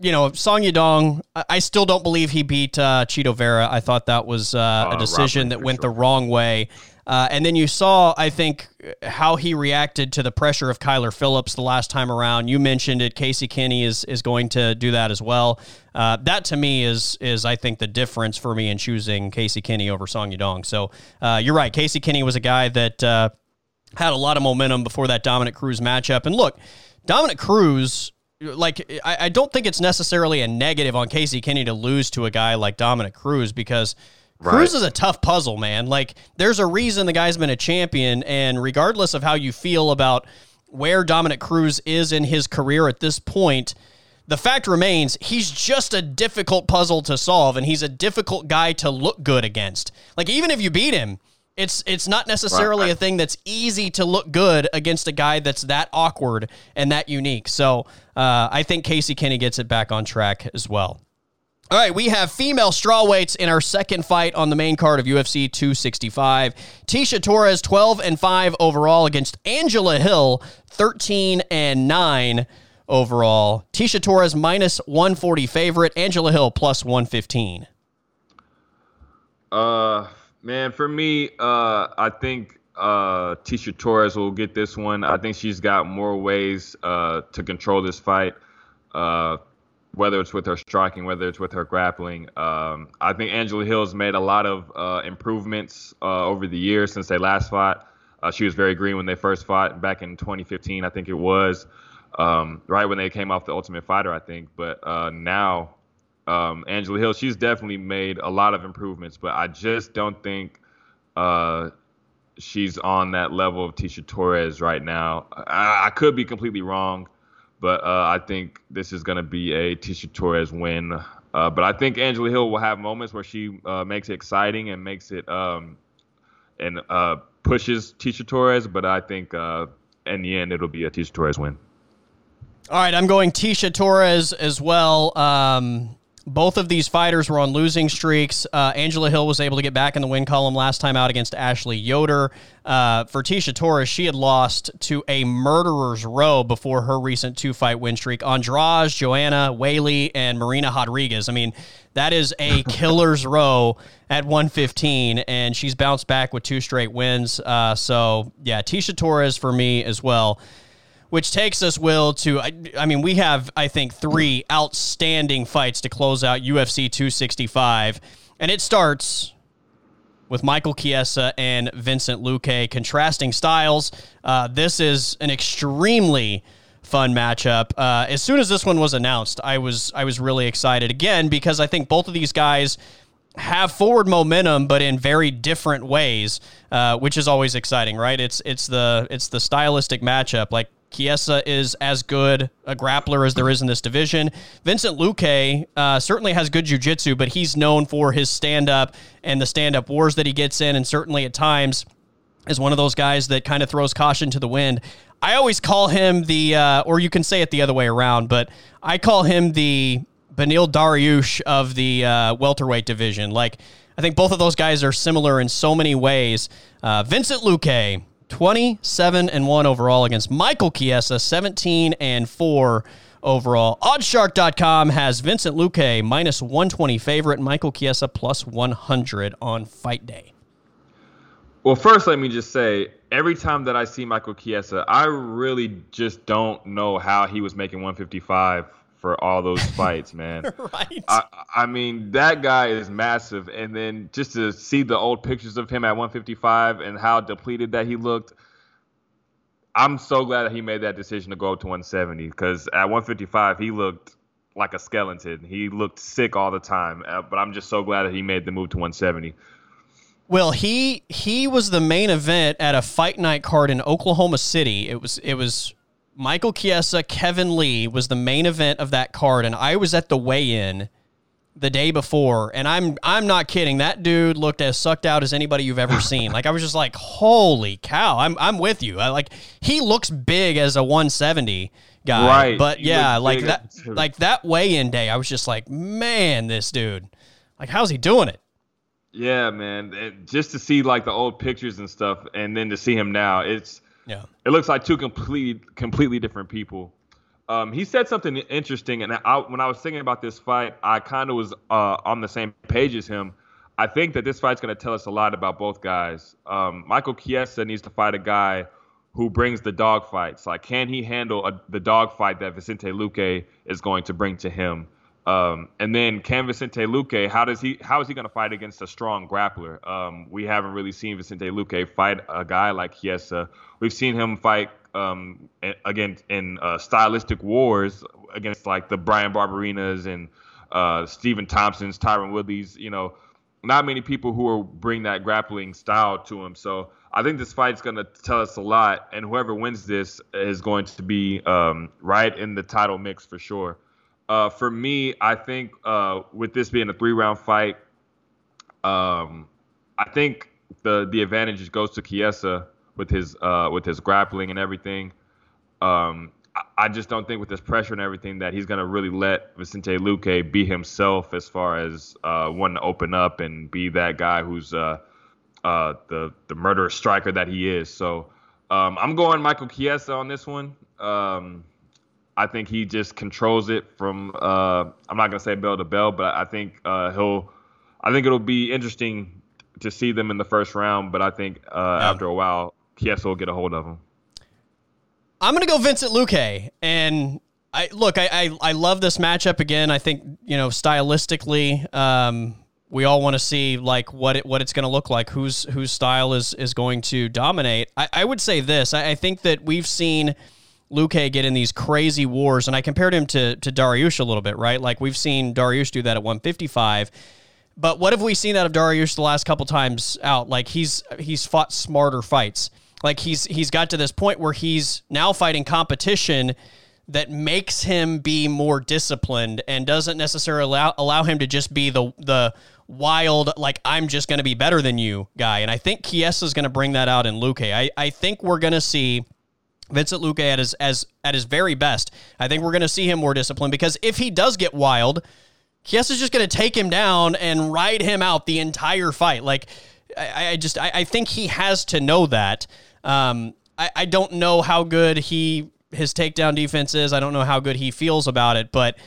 you know, Song Yadong, I still don't believe he beat uh, Chito Vera. I thought that was uh, a uh, decision that went sure. the wrong way. Uh, and then you saw, I think, how he reacted to the pressure of Kyler Phillips the last time around. You mentioned it. Casey Kenney is is going to do that as well. Uh, that to me is is I think the difference for me in choosing Casey Kenney over Song Yadong. So uh, you're right. Casey Kenney was a guy that had a lot of momentum before that Dominick Cruz matchup. And look, Dominick Cruz, like, I, I, don't think it's necessarily a negative on Casey Kenney to lose to a guy like Dominick Cruz because right. Cruz is a tough puzzle, man. Like, there's a reason the guy's been a champion. And regardless of how you feel about where Dominick Cruz is in his career at this point, the fact remains he's just a difficult puzzle to solve and he's a difficult guy to look good against. Like, even if you beat him, it's it's not necessarily right. a thing that's easy to look good against a guy that's that awkward and that unique. So uh, I think Casey Kenney gets it back on track as well. All right, we have female strawweights in our second fight on the main card of UFC 265. Tecia Torres 12 and 5 overall against Angela Hill 13 and 9 overall. Tecia Torres minus 140 favorite, Angela Hill plus 115. Uh Man, for me, uh, I think uh, Tecia Torres will get this one. I think she's got more ways uh, to control this fight, uh, whether it's with her striking, whether it's with her grappling. Um, I think Angela Hill's made a lot of uh, improvements uh, over the years since they last fought. Uh, she was very green when they first fought back in 2015, I think it was, um, right when they came off the Ultimate Fighter, I think. But now um, Angela Hill, she's definitely made a lot of improvements, but I just don't think uh, she's on that level of Tecia Torres right now. I, I could be completely wrong, but uh, I think this is going to be a Tecia Torres win. Uh, but I think Angela Hill will have moments where she uh, makes it exciting and makes it um, and uh, pushes Tecia Torres. But I think uh, in the end, it'll be a Tecia Torres win. All right, I'm going Tecia Torres as well. Um, both of these fighters were on losing streaks. Uh, Angela Hill was able to get back in the win column last time out against Ashley Yoder. Uh, for Tecia Torres, she had lost to a murderer's row before her recent two fight win streak. Andrade, Joanna, Weili, and Marina Rodriguez. I mean, that is a killer's row at 115, and she's bounced back with two straight wins. Uh, so, yeah, Tecia Torres for me as well which takes us, Will, to I, I, mean, we have I think three outstanding fights to close out UFC 265, and it starts with Michael Chiesa and Vincent Luque contrasting styles. Uh, this is an extremely fun matchup. Uh, as soon as this one was announced, I was I was really excited again because I think both of these guys have forward momentum, but in very different ways, uh, which is always exciting, right? It's it's the it's the stylistic matchup. Like Chiesa is as good a grappler as there is in this division. Vincent Luque uh, certainly has good jiu-jitsu, but he's known for his stand-up and the stand-up wars that he gets in, and certainly at times is one of those guys that kind of throws caution to the wind. I always call him the, uh, or you can say it the other way around, but I call him the Beneil Dariush of the uh, welterweight division. Like, I think both of those guys are similar in so many ways. Uh, Vincent Luque, 27 and 1 overall against Michael Chiesa, 17 and 4 overall. Oddshark.com has Vincent Luque minus 120 favorite, Michael Chiesa plus 100 on fight day. Well, first, let me just say every time that I see Michael Chiesa, I really just don't know how he was making 155 for all those fights, man. right. I, I mean, that guy is massive. And then just to see the old pictures of him at 155 and how depleted that he looked, I'm so glad that he made that decision to go up to 170 because at 155, he looked like a skeleton. He looked sick all the time. Uh, but I'm just so glad that he made the move to 170. Well, he he was the main event at a fight night card in Oklahoma City. It was it was Michael Chiesa, Kevin Lee was the main event of that card, and I was at the weigh-in the day before, and I'm I'm not kidding. That dude looked as sucked out as anybody you've ever seen. like I was just like, holy cow! I'm I'm with you. I like he looks big as a 170 guy, right? But yeah, like that like that weigh-in day, I was just like, man, this dude, like how's he doing it? Yeah, man. And just to see like the old pictures and stuff, and then to see him now, it's yeah. It looks like two completely completely different people. Um, he said something interesting, and I, when I was thinking about this fight, I kind of was uh, on the same page as him. I think that this fight's going to tell us a lot about both guys. Um, Michael Chiesa needs to fight a guy who brings the dog fights. Like, can he handle a, the dog fight that Vicente Luque is going to bring to him? Um, and then can Vicente Luque, how does he how is he going to fight against a strong grappler? Um, we haven't really seen Vicente Luque fight a guy like Chiesa. We've seen him fight um, again in uh, stylistic wars against like the Bryan Barberenas and uh, Stephen Thompsons, Tyron Woodleys. You know, not many people who will bring that grappling style to him. So I think this fight's going to tell us a lot, and whoever wins this is going to be um, right in the title mix for sure. Uh, for me, I think uh, with this being a three round fight, um, I think the the advantage goes to Chiesa with his uh, with his grappling and everything. Um, I, just don't think with this pressure and everything that he's gonna really let Vicente Luque be himself as far as uh, wanting to open up and be that guy who's uh, uh, the the murderous striker that he is. So um, I'm going Michael Chiesa on this one. Um, I think he just controls it from. Uh, I'm not gonna say bell to bell, but I think uh, he'll. I think it'll be interesting to see them in the first round, but I think uh, yeah. after a while, Chiesa will get a hold of him. I'm gonna go Vincent Luque, and I look. I, I, I love this matchup again. I think you know stylistically, um, we all want to see like what it, what it's going to look like. Whose whose style is is going to dominate. I, I would say this. I, I think that we've seen Luque get in these crazy wars, and I compared him to to Dariush a little bit, right? Like we've seen Dariush do that at 155. But what have we seen out of Dariush the last couple times out? Like he's he's fought smarter fights. Like he's he's got to this point where he's now fighting competition that makes him be more disciplined and doesn't necessarily allow allow him to just be the the wild like I'm just going to be better than you guy. And I think Chiesa is going to bring that out in Luque. I I think we're going to see Vincent Luque at his as at his very best. I think we're going to see him more disciplined because if he does get wild, Chiesa's just going to take him down and ride him out the entire fight. Like I, I just I, I, think he has to know that. Um, I, I don't know how good he his takedown defense is. I don't know how good he feels about it, but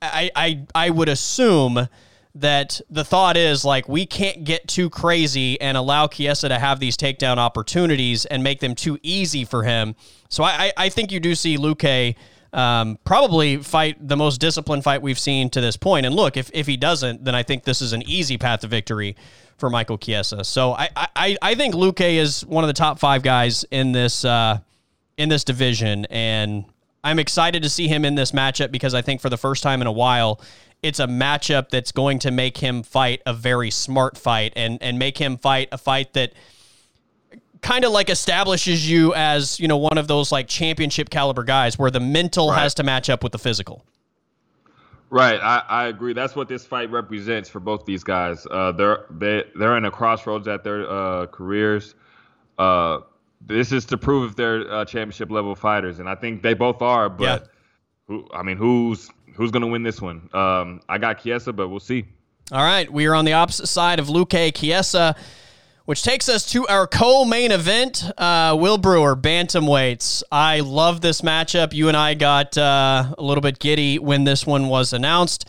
I I, I would assume that the thought is like we can't get too crazy and allow Chiesa to have these takedown opportunities and make them too easy for him. So I, I think you do see Luque um, probably fight the most disciplined fight we've seen to this point. And look, if, if he doesn't, then I think this is an easy path to victory for Michael Chiesa. So I, I, I think Luque is one of the top five guys in this uh, in this division, and I'm excited to see him in this matchup because I think for the first time in a while, it's a matchup that's going to make him fight a very smart fight and and make him fight a fight that kind of like establishes you as you know one of those like championship caliber guys where the mental right. has to match up with the physical. Right, I, I agree. That's what this fight represents for both these guys. Uh, they're they, they're in a crossroads at their uh, careers. Uh, this is to prove if they're uh, championship level fighters, and I think they both are. But yeah. who? I mean, who's who's going to win this one? Um, I got Chiesa, but we'll see. All right, we are on the opposite side of Luque Chiesa, which takes us to our co-main event. Uh, Will Brewer, bantamweights. I love this matchup. You and I got uh, a little bit giddy when this one was announced.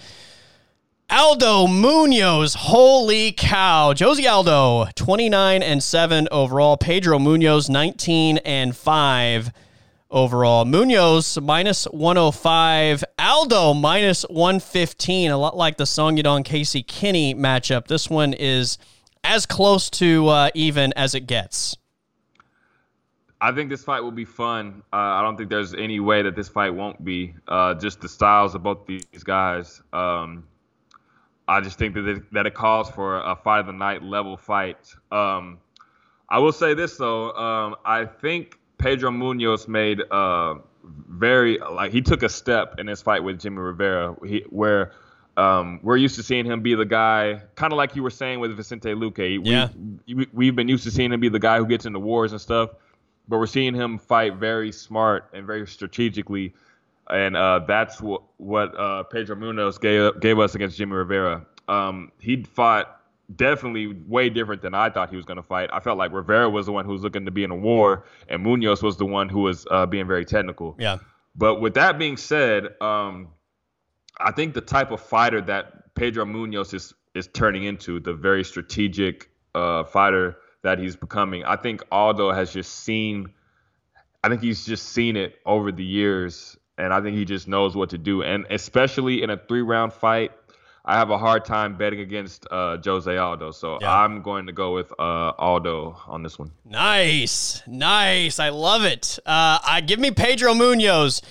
Aldo Munhoz, holy cow. Jose Aldo, 29 and 7 overall. Pedro Munhoz, 19 and 5 overall. Munhoz minus 105. Aldo minus 115. A lot like the Song Yadong Casey Kenney matchup. This one is as close to uh, even as it gets. I think this fight will be fun. Uh, I don't think there's any way that this fight won't be. Uh, just the styles of both these guys. Um, I just think that it, that it calls for a fight of the night level fight. Um, I will say this though, um, I think Pedro Munhoz made uh, very like he took a step in his fight with Jimmy Rivera, he, where um, we're used to seeing him be the guy, kind of like you were saying with Vicente Luque. Yeah. We, we've been used to seeing him be the guy who gets into wars and stuff, but we're seeing him fight very smart and very strategically, and uh, that's what what uh, Pedro Munhoz gave gave us against Jimmy Rivera. Um, he fought definitely way different than I thought he was going to fight. I felt like Rivera was the one who was looking to be in a war, and Munhoz was the one who was uh, being very technical. Yeah. But with that being said, um, I think the type of fighter that Pedro Munhoz is is turning into, the very strategic uh, fighter that he's becoming, I think Aldo has just seen. I think he's just seen it over the years, and I think he just knows what to do. And especially in a three round fight, I have a hard time betting against uh, Jose Aldo, so yeah. I'm going to go with uh, Aldo on this one. Nice, nice. I love it. Uh, I give me Pedro Munhoz.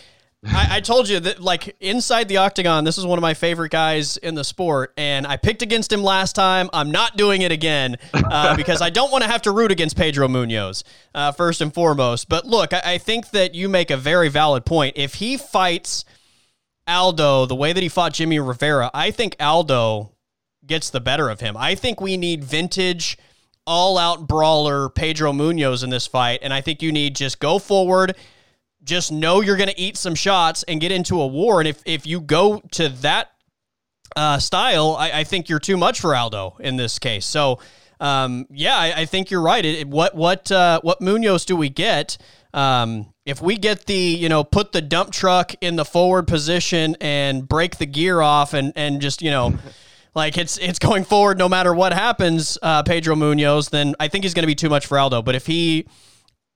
I, I, told you that, like inside the octagon, this is one of my favorite guys in the sport, and I picked against him last time. I'm not doing it again uh, because I don't want to have to root against Pedro Munhoz uh, first and foremost. But look, I, I think that you make a very valid point. If he fights Aldo the way that he fought Jimmy Rivera, I think Aldo gets the better of him. I think we need vintage, all out brawler Pedro Munhoz in this fight. And I think you need just go forward, just know you're going to eat some shots and get into a war. And if, if you go to that uh, style, I, I, think you're too much for Aldo in this case. So, um, yeah, I, I, think you're right. It, what what uh, what Munhoz do we get? Um, if we get the you know put the dump truck in the forward position and break the gear off and and just you know like it's it's going forward no matter what happens uh, pedro munhoz then i think he's going to be too much for aldo but if he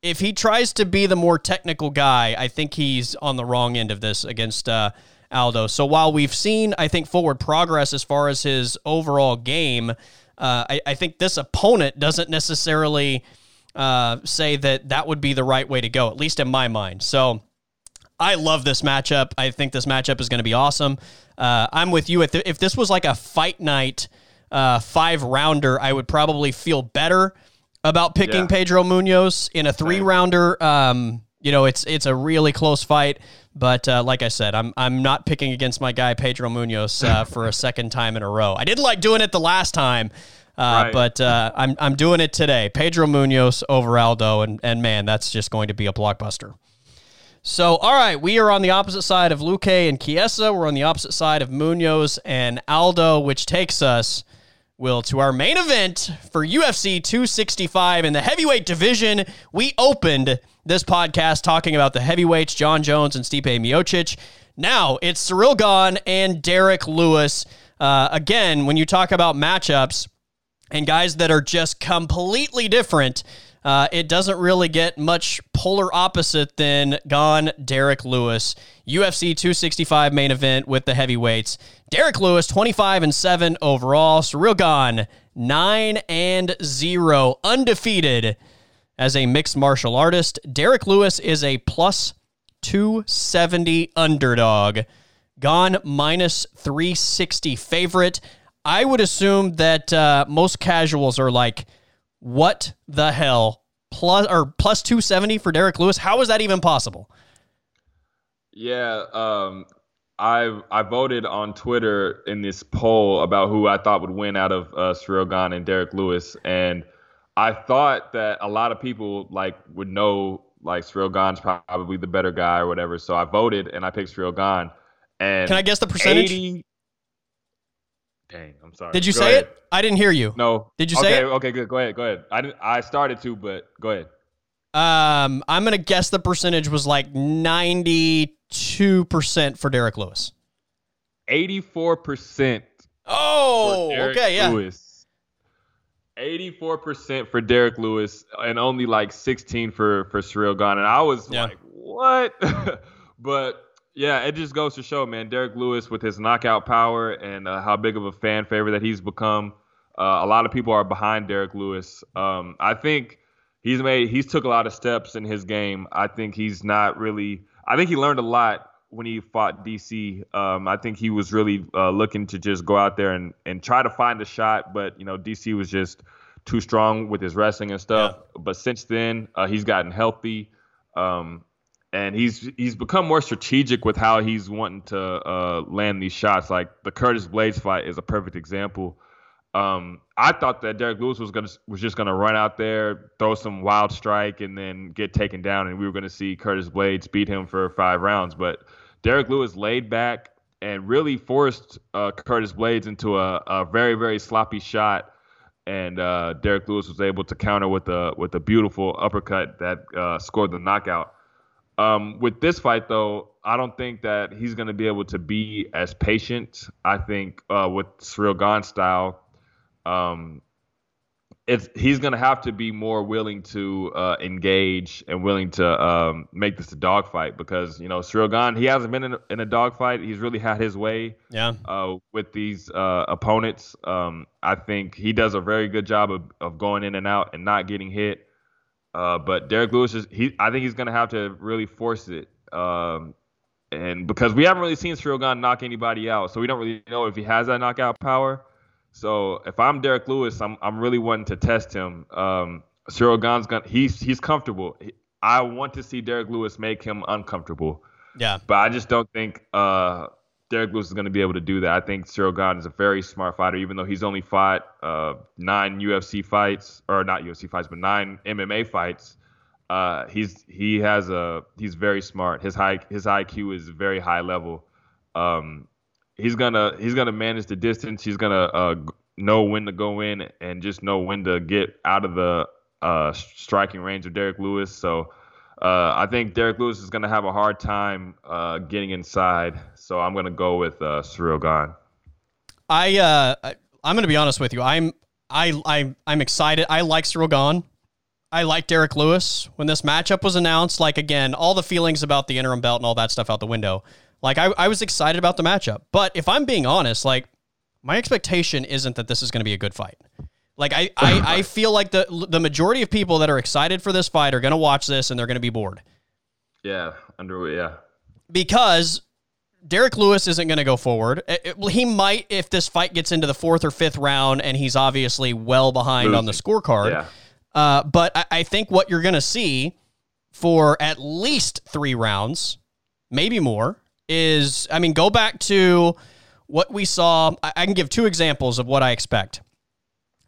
if he tries to be the more technical guy i think he's on the wrong end of this against uh, aldo so while we've seen i think forward progress as far as his overall game uh, I, I think this opponent doesn't necessarily uh, say that that would be the right way to go, at least in my mind. So I love this matchup. I think this matchup is going to be awesome. Uh, I'm with you. If, if this was like a fight night uh, five rounder, I would probably feel better about picking yeah. Pedro Munhoz in a three rounder. Um, you know, it's it's a really close fight, but uh, like I said, I'm I'm not picking against my guy Pedro Munhoz uh, for a second time in a row. I didn't like doing it the last time, uh, right. But uh, I'm I'm doing it today. Pedro Munhoz over Aldo, and and man, that's just going to be a blockbuster. So, all right, we are on the opposite side of Luque and Chiesa. We're on the opposite side of Munhoz and Aldo, which takes us, Will, to our main event for UFC 265 in the heavyweight division. We opened this podcast talking about the heavyweights, Jon Jones and Stipe Miocic. Now it's Ciryl Gane and Derrick Lewis. Uh, again, when you talk about matchups and guys that are just completely different, uh, it doesn't really get much polar opposite than Gane Derrick Lewis. UFC 265 main event with the heavyweights. Derrick Lewis 25 and 7 overall. Ciryl Gane 9 and 0 undefeated as a mixed martial artist. Derrick Lewis is a plus 270 underdog. Gane minus 360 favorite. I would assume that uh, most casuals are like, what the hell? Plus or plus 270 for Derrick Lewis? How is that even possible? Yeah, um, I I voted on Twitter in this poll about who I thought would win out of uh, Gane and Derrick Lewis, and I thought that a lot of people like would know like Gane's probably the better guy or whatever. So I voted and I picked Gane. And can I guess the percentage? 80, dang, I'm sorry. Did you go say ahead. it? I didn't hear you. No. Did you okay, say it? Okay, good. Go ahead. Go ahead. I didn't, I started to, but go ahead. Um, I'm gonna guess the percentage was like 92 percent for Derrick Lewis. 84 percent. Oh, okay, yeah. Lewis. 84% for Derrick Lewis and only like 16 for for Ciryl Gane. And I was yeah. like, what? but yeah, it just goes to show, man, Derrick Lewis with his knockout power and uh, how big of a fan favorite that he's become. Uh, a lot of people are behind Derrick Lewis. Um, I think he's made he's took a lot of steps in his game. I think he's not really. I think he learned a lot when he fought DC. Um, I think he was really uh, looking to just go out there and, and try to find a shot, but you know DC was just too strong with his wrestling and stuff. Yeah. But since then, uh, he's gotten healthy, um, and he's he's become more strategic with how he's wanting to uh, land these shots. Like the Curtis Blaydes fight is a perfect example. Um, I thought that Derrick Lewis was gonna was just gonna run out there, throw some wild strike, and then get taken down, and we were gonna see Curtis Blaydes beat him for five rounds. But Derrick Lewis laid back and really forced uh, Curtis Blaydes into a, a, very, very sloppy shot. And uh, Derrick Lewis was able to counter with a with a beautiful uppercut that uh, scored the knockout. Um, with this fight, though, I don't think that he's going to be able to be as patient. I think uh, with Ciryl Gane style, um, it's he's going to have to be more willing to uh, engage and willing to um, make this a dogfight because you know Gane he hasn't been in a, in a dogfight. He's really had his way. Yeah. Uh, with these uh, opponents, um, I think he does a very good job of, of going in and out and not getting hit. Uh, but Derrick Lewis is he. I think he's going to have to really force it. Um, and because we haven't really seen Ciryl knock anybody out, so we don't really know if he has that knockout power. So if I'm Derrick Lewis, I'm I'm really wanting to test him. Um, Ciryl Gane's gonna he's he's comfortable. I want to see Derrick Lewis make him uncomfortable. Yeah. But I just don't think uh, Derrick Lewis is going to be able to do that. I think Ciryl Gane is a very smart fighter, even though he's only fought uh, nine UFC fights, or not UFC fights, but nine MMA fights. Uh, he's he has a he's very smart. His high his IQ is very high level. Um, he's gonna he's gonna manage the distance. He's gonna uh, know when to go in and just know when to get out of the uh, striking range of Derrick Lewis. So uh, I think Derrick Lewis is gonna have a hard time uh, getting inside. So I'm gonna go with uh, Ciryl Gane. I uh, I'm gonna be honest with you. I'm I I I'm excited. I like Ciryl Gane. I like Derrick Lewis. When this matchup was announced, like again, all the feelings about the interim belt and all that stuff out the window. Like I, I was excited about the matchup, but if I'm being honest, like my expectation isn't that this is going to be a good fight. Like I, I, I feel like the the majority of people that are excited for this fight are going to watch this and they're going to be bored. Yeah, under yeah. Because Derrick Lewis isn't going to go forward. It, it, he might if this fight gets into the fourth or fifth round and he's obviously well behind Losing. on the scorecard. Yeah. Uh, but I, I think what you're going to see for at least three rounds, maybe more, is I mean, go back to what we saw. I, can give two examples of what I expect.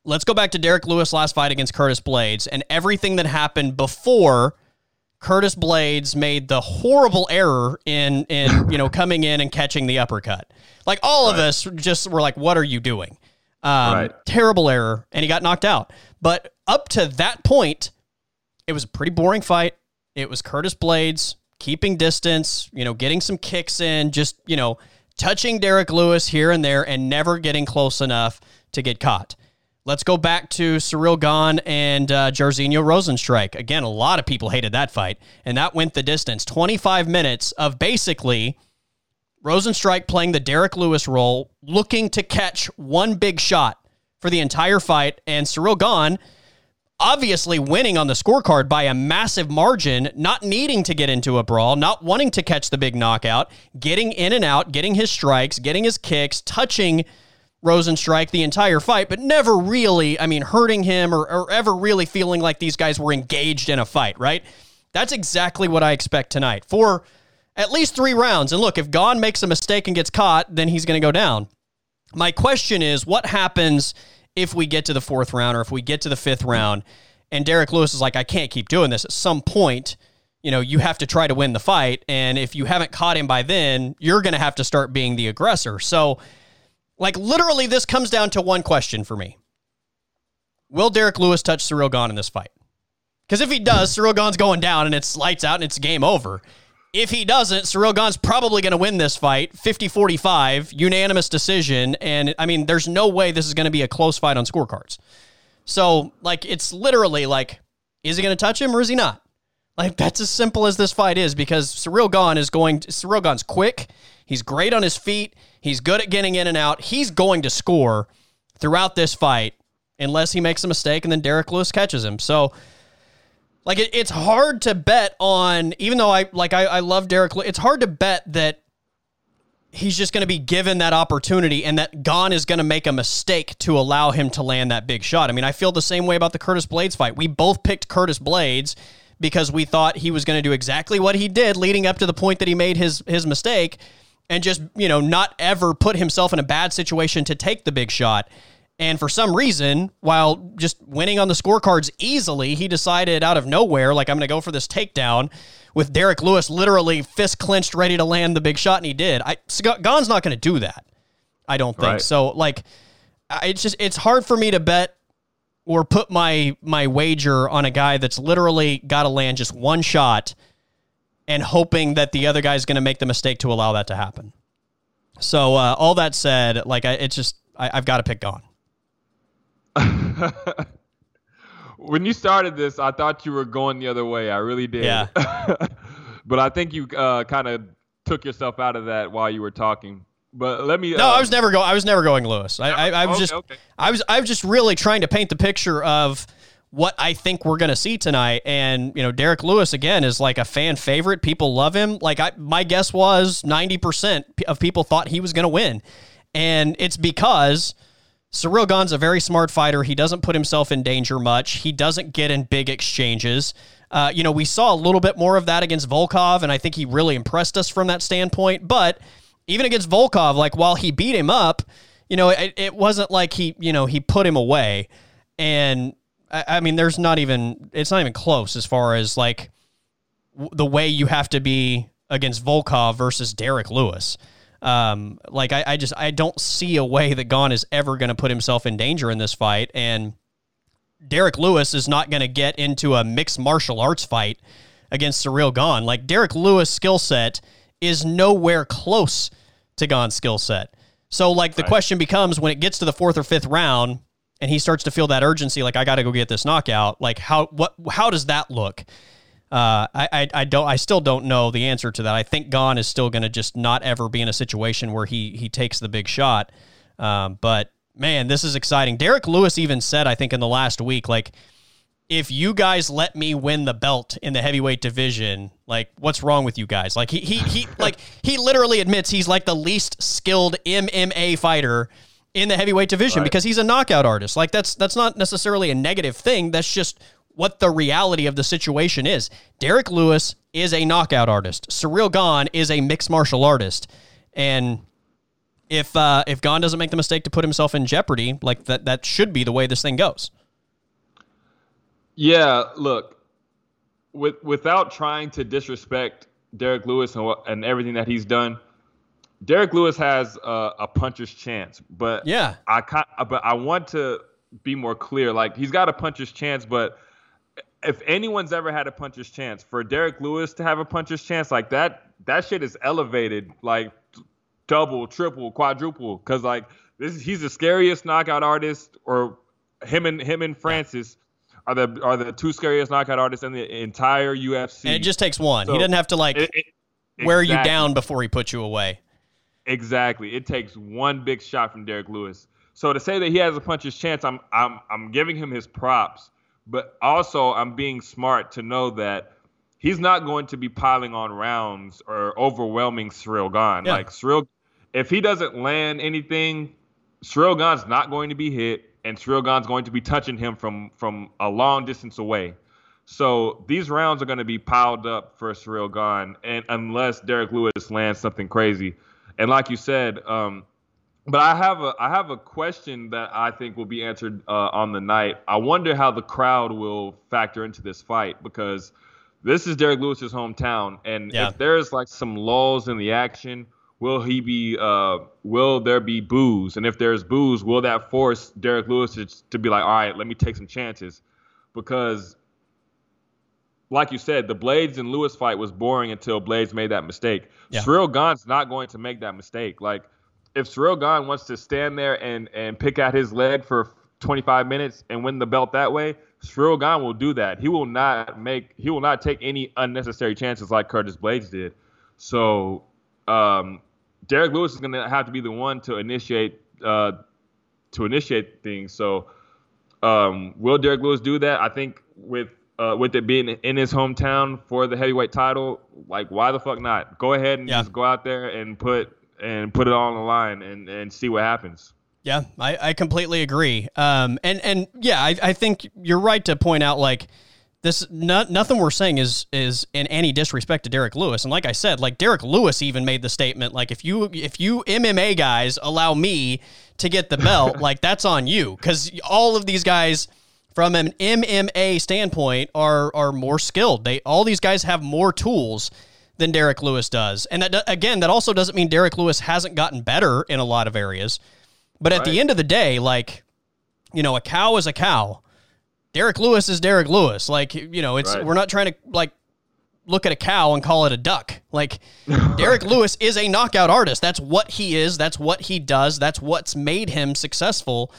Let's go back to Derrick Lewis' last fight against Curtis Blaydes and everything that happened before Curtis Blaydes made the horrible error in in you know coming in and catching the uppercut. Like all of us just were like, "What are you doing?" Um, Right. Terrible error, and he got knocked out. But up to that point, it was a pretty boring fight. It was Curtis Blaydes keeping distance, you know, getting some kicks in, just you know, touching Derrick Lewis here and there, and never getting close enough to get caught. Let's go back to Ciryl Gane and uh, Jairzinho Rozenstruik. Again, a lot of people hated that fight, and that went the distance. 25 minutes of basically Rozenstruik playing the Derrick Lewis role, looking to catch one big shot for the entire fight, and Ciryl Gane obviously winning on the scorecard by a massive margin, not needing to get into a brawl, not wanting to catch the big knockout, getting in and out, getting his strikes, getting his kicks, touching Rozenstruik the entire fight, but never really, I mean, hurting him or, or ever really feeling like these guys were engaged in a fight, right? That's exactly what I expect tonight for at least three rounds. And look, if Gane makes a mistake and gets caught, then he's going to go down. My question is what happens if we get to the fourth round or if we get to the fifth round and Derrick Lewis is like, I can't keep doing this. At some point, you know, you have to try to win the fight. And if you haven't caught him by then, you're going to have to start being the aggressor. So, like, literally, this comes down to one question for me Will Derrick Lewis touch Ciryl Gane in this fight? Because if he does, Ciryl Gane's going down and it's lights out and it's game over. If he doesn't, Ciryl Gane's probably going to win this fight 50 45, unanimous decision. And I mean, there's no way this is going to be a close fight on scorecards. So, like, it's literally like, is he going to touch him or is he not? Like, that's as simple as this fight is because Ciryl Gane is going, Ciryl Gane's quick. He's great on his feet. He's good at getting in and out. He's going to score throughout this fight unless he makes a mistake and then Derrick Lewis catches him. So, like it, it's hard to bet on, even though I like I, I love Derrick. Lew- It's hard to bet that he's just going to be given that opportunity and that Gane is going to make a mistake to allow him to land that big shot. I mean, I feel the same way about the Curtis Blaydes fight. We both picked Curtis Blaydes because we thought he was going to do exactly what he did leading up to the point that he made his his mistake and just, you know, not ever put himself in a bad situation to take the big shot. And for some reason, while just winning on the scorecards easily, he decided out of nowhere, like, I'm going to go for this takedown with Derrick Lewis literally fist clenched, ready to land the big shot. And he did. I, Gane's not going to do that. I don't think. Right. So, like, it's just, it's hard for me to bet or put my, my wager on a guy that's literally got to land just one shot and hoping that the other guy's going to make the mistake to allow that to happen. So, uh, all that said, like, I, it's just, I, I've got to pick Gane. when you started this, I thought you were going the other way. I really did. Yeah. but I think you uh, kind of took yourself out of that while you were talking. But let me. No, uh, I was never going. I was never going Lewis. I, I, I was Okay, just, okay. I was, I was just really trying to paint the picture of what I think we're going to see tonight. And you know, Derrick Lewis again is like a fan favorite. People love him. Like I, my guess was ninety percent of people thought he was going to win, and it's because. Ciryl Gane's a very smart fighter. He doesn't put himself in danger much. He doesn't get in big exchanges. Uh, you know, we saw a little bit more of that against Volkov, and I think he really impressed us from that standpoint. But even against Volkov, like while he beat him up, you know, it, it wasn't like he, you know, he put him away. And I, I mean, there's not even, it's not even close as far as like w- the way you have to be against Volkov versus Derrick Lewis. Um, like I, I just I don't see a way that Gane is ever going to put himself in danger in this fight, and Derrick Lewis is not going to get into a mixed martial arts fight against Ciryl Gane. Like Derrick Lewis' skill set is nowhere close to Gane's skill set. So like the question becomes when it gets to the fourth or fifth round and he starts to feel that urgency, like I got to go get this knockout. Like how what how does that look? Uh, I, I I don't I still don't know the answer to that. I think Gane is still going to just not ever be in a situation where he he takes the big shot. Um, but man, this is exciting. Derrick Lewis even said I think in the last week like if you guys let me win the belt in the heavyweight division, like what's wrong with you guys? Like he he he like he literally admits he's like the least skilled MMA fighter in the heavyweight division because he's a knockout artist. Like that's that's not necessarily a negative thing. That's just what the reality of the situation is. Derrick Lewis is a knockout artist. Ciryl Gane is a mixed martial artist. And if uh, if Gane doesn't make the mistake to put himself in jeopardy, like that that should be the way this thing goes. Yeah, look. with without trying to disrespect Derrick Lewis and, and everything that he's done, Derrick Lewis has a, a puncher's chance. But yeah, I but I want to be more clear. Like he's got a puncher's chance, but if anyone's ever had a puncher's chance, for Derrick Lewis to have a puncher's chance like that, that shit is elevated like double, triple, quadruple. Cause like this, he's the scariest knockout artist, or him and him and Francis are the are the two scariest knockout artists in the entire UFC. And it just takes one. So he doesn't have to like it, it, wear exactly. you down before he puts you away. Exactly. It takes one big shot from Derrick Lewis. So to say that he has a puncher's chance, I'm I'm I'm giving him his props, but also I'm being smart to know that he's not going to be piling on rounds or overwhelming Ciryl Gane. Yeah. Like Ciryl, if he doesn't land anything, Ciryl Gane's not going to be hit and Ciryl Gane's going to be touching him from from a long distance away. So these rounds are going to be piled up for Ciryl Gane, and unless Derrick Lewis lands something crazy, and like you said, um, but I have a I have a question that I think will be answered uh, on the night. I wonder how the crowd will factor into this fight because this is Derrick Lewis's hometown, and yeah. if there's like some lulls in the action will he be uh will there be booze and if there's booze will that force Derrick Lewis to, to be like all right let me take some chances because like you said the Blaydes and Lewis fight was boring until Blaydes made that mistake yeah. Ciryl Gane's not going to make that mistake like if Ciryl Gane wants to stand there and and pick out his leg for 25 minutes and win the belt that way Ciryl Gane will do that he will not make he will not take any unnecessary chances like Curtis Blaydes did so um, Derrick Lewis is going to have to be the one to initiate uh, to initiate things. So, um, will Derrick Lewis do that? I think with uh, with it being in his hometown for the heavyweight title, like why the fuck not? Go ahead and yeah. just go out there and put and put it all on the line and and see what happens. Yeah, I, I completely agree. Um, and and yeah, I, I think you're right to point out like this not, nothing we're saying is is in any disrespect to Derrick Lewis. And like I said, like Derrick Lewis even made the statement like if you if you MMA guys allow me to get the belt, like that's on you cuz all of these guys from an MMA standpoint are are more skilled. They all these guys have more tools than Derrick Lewis does. And that again, that also doesn't mean Derrick Lewis hasn't gotten better in a lot of areas. But at right. the end of the day, like you know, a cow is a cow Derrick Lewis is Derrick Lewis. Like, you know, it's right. we're not trying to like look at a cow and call it a duck. Like Derrick Lewis is a knockout artist. That's what he is. That's what he does. That's what's made him successful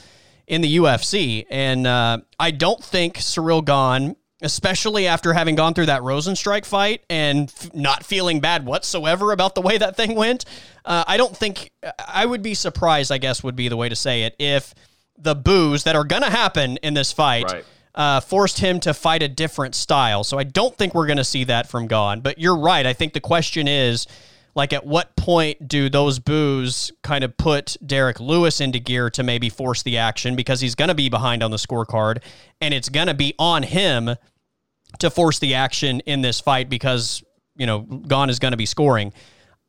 in the UFC. And uh, I don't think Ciryl Gane, especially after having gone through that Rozenstruik fight and f- not feeling bad whatsoever about the way that thing went, uh, I don't think I would be surprised. I guess would be the way to say it if the boos that are going to happen in this fight. Right uh, forced him to fight a different style. So I don't think we're going to see that from Gane. But you're right. I think the question is, like, at what point do those boos kind of put Derrick Lewis into gear to maybe force the action because he's going to be behind on the scorecard and it's going to be on him to force the action in this fight because, you know, Gane is going to be scoring.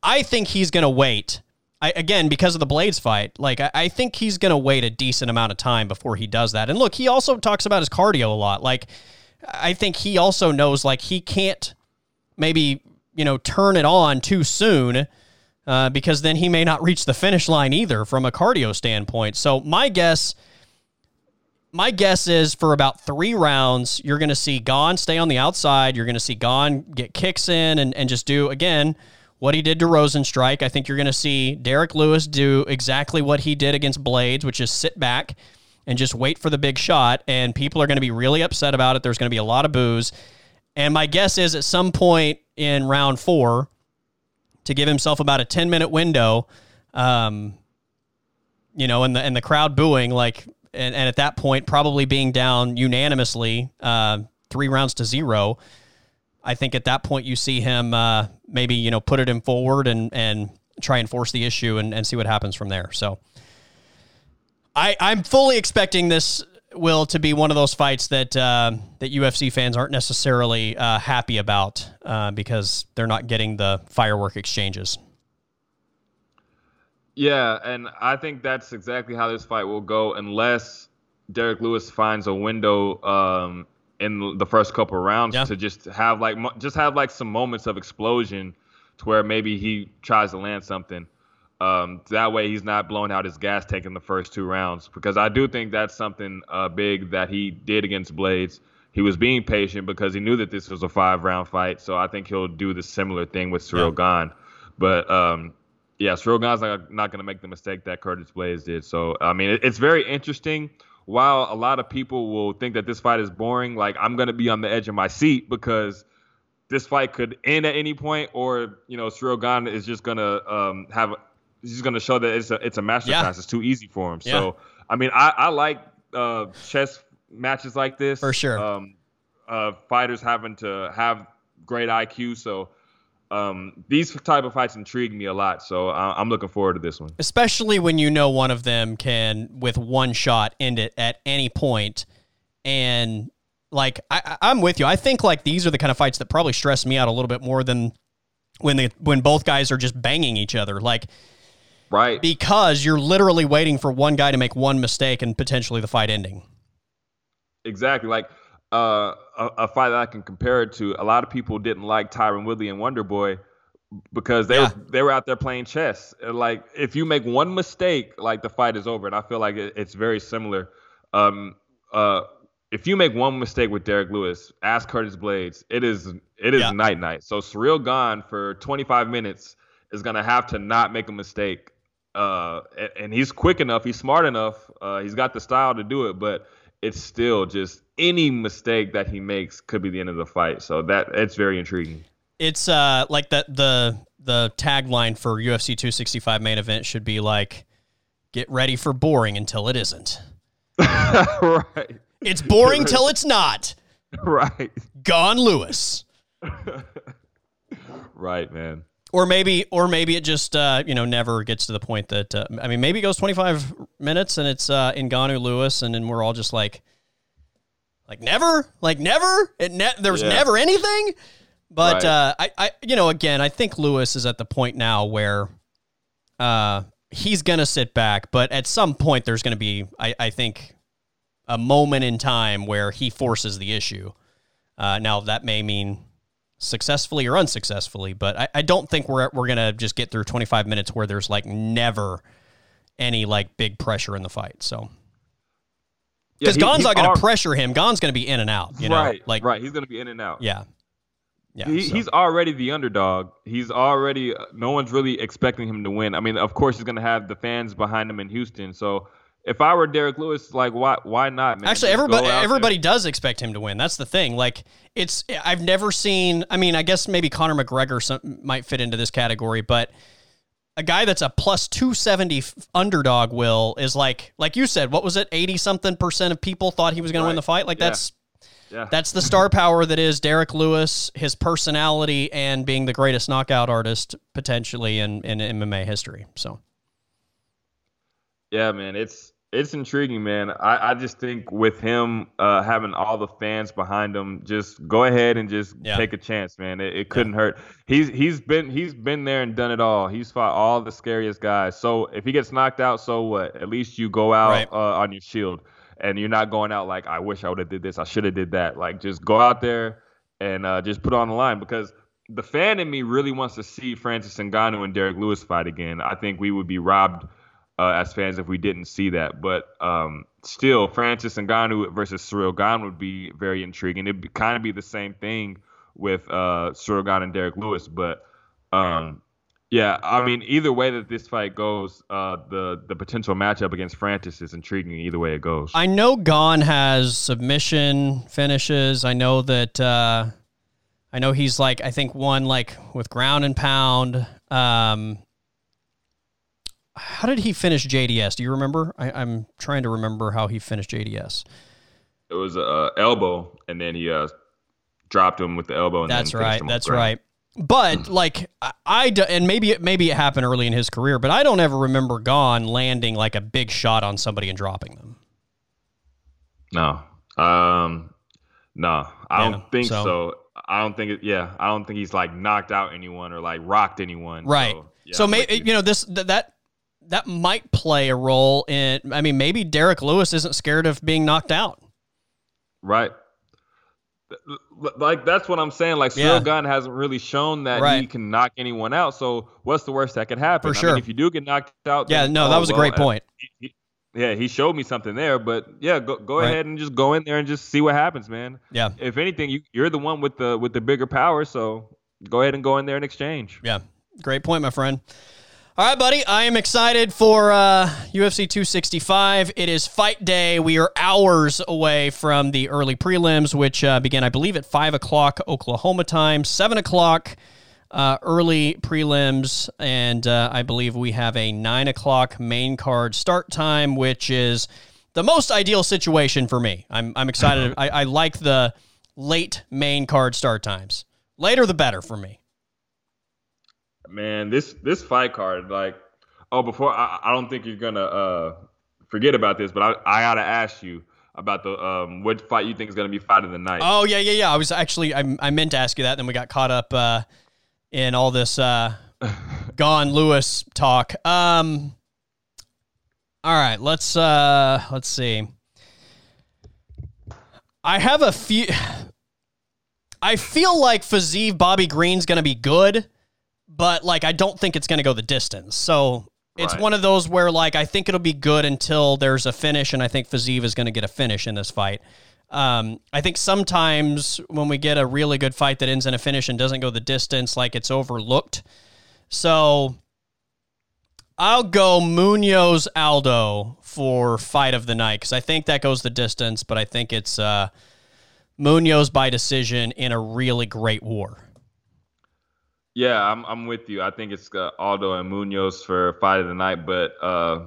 I think he's going to wait I, again, because of the Blaydes fight, like I, I think he's going to wait a decent amount of time before he does that. And look, he also talks about his cardio a lot. Like, I think he also knows like he can't maybe you know turn it on too soon uh, because then he may not reach the finish line either from a cardio standpoint. So my guess. My guess is for about three rounds, you're going to see Gane stay on the outside. You're going to see Gane get kicks in and, and just do, again, what he did to Rozenstruik. I think you're going to see Derrick Lewis do exactly what he did against Blaydes, which is sit back and just wait for the big shot. And people are going to be really upset about it. There's going to be a lot of boos. And my guess is at some point in round four, to give himself about a 10 minute window, um, you know, and the, and the crowd booing, like, and, and at that point, probably being down unanimously, uh, three rounds to zero I think at that point you see him uh, maybe you know put it in forward and and try and force the issue and, and see what happens from there. So I I'm fully expecting this will to be one of those fights that uh, that UFC fans aren't necessarily uh, happy about uh, because they're not getting the firework exchanges. Yeah, and I think that's exactly how this fight will go unless Derrick Lewis finds a window um, in the first couple of rounds Yeah. to just have like just have like some moments of explosion to where maybe he tries to land something. Um, that way he's not blowing out his gas tank in the first two rounds because I do think that's something uh, big that he did against Blaydes. He was being patient because he knew that this was a five round fight. So I think he'll do the similar thing with Ciryl Yeah. Gane. But um, yeah, Ciryl Gane's not, not going to make the mistake that Curtis Blaydes did. So I mean, it, it's very interesting. While a lot of people will think that this fight is boring, like I'm going to be on the edge of my seat because this fight could end at any point, or you know, Ciryl Gane is just going to um, have he's going to show that it's a it's a masterclass. Yeah. It's too easy for him. Yeah. So I mean, I, I like uh, chess matches like this For sure. Um, uh, fighters having to have great IQ. So um, these type of fights intrigue me a lot. So I, I'm looking forward to this one. especially when you know one of them can with one shot end it at any point. and like I, I- i'm with you i think like these are the kind of fights that probably stress me out a little bit more than when they when both guys are just banging each other like Right. because you're literally waiting for one guy to make one mistake and potentially the fight ending Exactly. Like uh, a, a fight that I can compare it to. A lot of people didn't like Tyron Woodley and Wonder Boy because they Yeah. were they were out there playing chess. And, Like if you make one mistake, like the fight is over. And I feel like it, it's very similar. Um, uh, if you make one mistake with Derrick Lewis, ask Curtis Blaydes. It is it is Yeah. night night. So Ciryl Gane for 25 minutes is gonna have to not make a mistake. Uh, and, he's quick enough. He's smart enough. Uh, he's got the style to do it, but it's still just any mistake that he makes could be the end of the fight. So that it's very intriguing. it's uh like that the the tagline for ufc 265 main event should be like get ready for boring until it isn't right, it's boring till it's not right, Gane lewis right, man. Or maybe or maybe it just uh, you know never gets to the point that uh, I mean maybe it goes 25 minutes and it's uh, Ngannou Lewis and then we're all just like like never like never it ne- there was Yeah. never anything but Right. uh, I I you know again I think Lewis is at the point now where uh, he's gonna sit back but at some point there's gonna be I, I think a moment in time where he forces the issue uh, now that may mean successfully or unsuccessfully, but I, I don't think we're we're gonna just get through 25 minutes where there's like never any like big pressure in the fight. So because he- Gane's not gonna al- pressure him, Gane's gonna be in and out. You know, right, like right. He's gonna be in and out. yeah, yeah. He, so. He's already the underdog. He's already uh, no one's really expecting him to win. I mean, of course he's gonna have the fans behind him in Houston. So if I were Derrick Lewis, like why why not, man? Actually, Just go everybody there. everybody does expect him to win. That's the thing. Like it's I've never seen. I mean, I guess maybe Conor McGregor some, might fit into this category, but a guy that's a plus two seventy underdog will is like like you said. What was it? Eighty something percent of people thought he was going to win the fight. Like Yeah. that's Yeah. that's the star power that is Derrick Lewis, his personality, and being the greatest knockout artist potentially in in MMA history. So Yeah, man, it's it's intriguing, man. I, I just think with him uh, having all the fans behind him, just go ahead and just Yeah. take a chance, man. It, it couldn't hurt. He's he's been he's been there and done it all. He's fought all the scariest guys. So if he gets knocked out, so what? At least you go out Right. uh, on your shield, and you're not going out like I wish I would have did this. I should have did that. Like just go out there and uh, just put on the line because. The fan in me really wants to see Francis Ngannou and Derrick Lewis fight again. I think we would be robbed uh, as fans if we didn't see that. But um, still, Francis Ngannou versus Ciryl Gane would be very intriguing. It'd kind of be the same thing with uh, Ciryl Gane and Derrick Lewis. But um, yeah, I mean, either way that this fight goes, uh, the the potential matchup against Francis is intriguing. Either way it goes. I know Gane has submission finishes. I know that uh, I know he's like I think one like with ground and pound. Um, how did he finish JDS? Do you remember? I, I'm trying to remember how he finished JDS. it was a uh, elbow, and then he uh, dropped him with the elbow. And That's right. That's right. But like I, I do- and maybe it maybe it happened early in his career, but I don't ever remember Gane landing like a big shot on somebody and dropping them. No. Um no. I Yeah, don't think so- so. I don't think it yeah, I don't think he's like knocked out anyone or like rocked anyone. Right. So, yeah, so maybe you know this th- that that might play a role in. I mean, maybe Derrick Lewis isn't scared of being knocked out. Right. like that's what I'm saying. Like Ciryl yeah. Gane hasn't really shown that right. he can knock anyone out. So what's the worst that could happen? For sure. I mean, if you do get knocked out, yeah, then, no, oh, that was well, a great uh, point. He, he, yeah, he showed me something there, but yeah, go go right. ahead and just go in there and just see what happens, man. Yeah. If anything, you you're the one with the with the bigger power, so go ahead and go in there and exchange. Yeah, great point, my friend. All right, buddy. I am excited for uh, UFC 265. It is fight day. We are hours away from the early prelims, which uh, begin, I believe, at 5 o'clock Oklahoma time, 7 o'clock uh, early prelims, and uh, I believe we have a 9 o'clock main card start time, which is the most ideal situation for me. I'm, I'm excited. I, I like the late main card start times. Later, the better for me man, this this fight card, like, oh, before I, I don't think you're gonna uh, forget about this, but I, I gotta ask you about the um what fight you think is gonna be fight of the night. Oh yeah, yeah, yeah. I was actually I, I meant to ask you that, then we got caught up uh, in all this uh, Gane Lewis talk. Um, all right, let's uh, let's see. I have a few. I feel like Fiziev Bobby Green's gonna be good but like I don't think it's going to go the distance. So it's right. one of those where like I think it'll be good until there's a finish, and I think Fiziev is going to get a finish in this fight. Um, I think sometimes when we get a really good fight that ends in a finish and doesn't go the distance, like it's overlooked. So I'll go Munhoz Aldo for fight of the night because I think that goes the distance, but I think it's uh, Munhoz by decision in a really great war. Yeah, I'm I'm with you. I think it's uh, Aldo and Munhoz for fight of the night, but uh,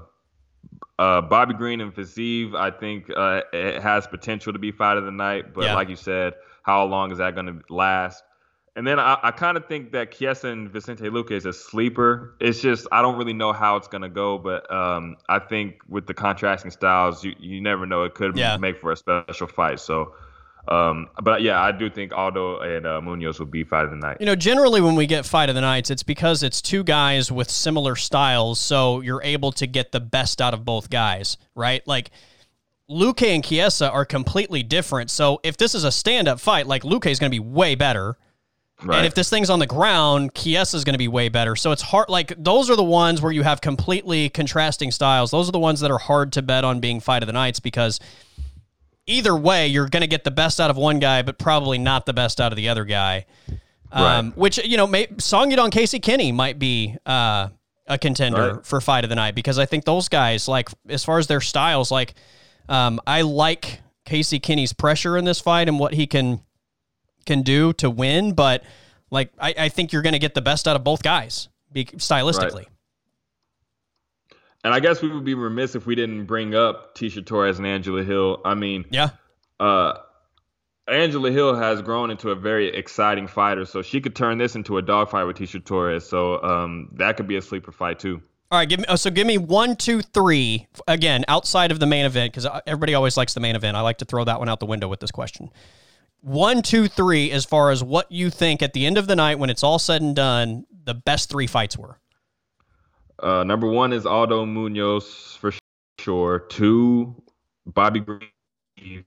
uh, Bobby Green and Fiziev, I think uh, it has potential to be fight of the night. But yeah. like you said, how long is that going to last? And then I, I kind of think that Chiesa and Vicente Luque is a sleeper. It's just I don't really know how it's going to go, but um, I think with the contrasting styles, you, you never know. It could yeah. make for a special fight. So um, but yeah, I do think Aldo and uh, Munhoz will be fight of the night. You know, generally when we get fight of the nights, it's because it's two guys with similar styles, so you're able to get the best out of both guys, right? Like Luque and Chiesa are completely different. So if this is a stand-up fight, like Luque is going to be way better. Right. And if this thing's on the ground, Chiesa is going to be way better. So it's hard. Like those are the ones where you have completely contrasting styles. Those are the ones that are hard to bet on being fight of the nights because either way, you're going to get the best out of one guy, but probably not the best out of the other guy. Um, right. Which you know, may, Song Yadong Casey Kenney might be uh, a contender right. for fight of the night because I think those guys, like as far as their styles, like um, I like Casey Kenney's pressure in this fight and what he can can do to win, but like I, I think you're going to get the best out of both guys, be, stylistically. Right. And I guess we would be remiss if we didn't bring up Tecia Torres and Angela Hill. I mean, yeah. Uh, Angela Hill has grown into a very exciting fighter, so she could turn this into a dogfight with Tecia Torres. So um, that could be a sleeper fight too. All right, give me. Oh, so give me one, two, three. Again, outside of the main event, because everybody always likes the main event. I like to throw that one out the window with this question. One, two, three. As far as what you think at the end of the night, when it's all said and done, the best three fights were. Uh, number one is Aldo Munhoz for sure. Two, Bobby Green.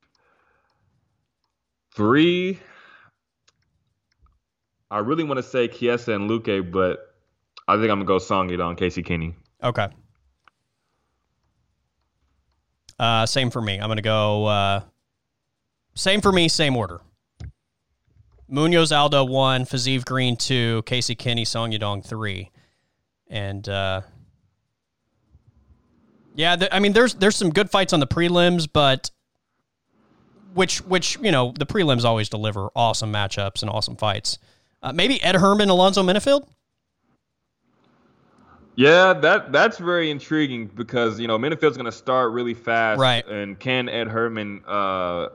Three, I really want to say Chiesa and Luque, but I think I'm gonna go Song on Casey Kenney. Okay. Uh, same for me. I'm gonna go. Uh, same for me. Same order. Munhoz Aldo one, Fiziev Green two, Casey Kenney Song Yadong three and uh, yeah, th- I mean, there's there's some good fights on the prelims, but which which you know the prelims always deliver awesome matchups and awesome fights. Uh, maybe Ed Herman, Alonzo Menifield. Yeah, that that's very intriguing because you know Menifield's going to start really fast, right? And can Ed Herman uh,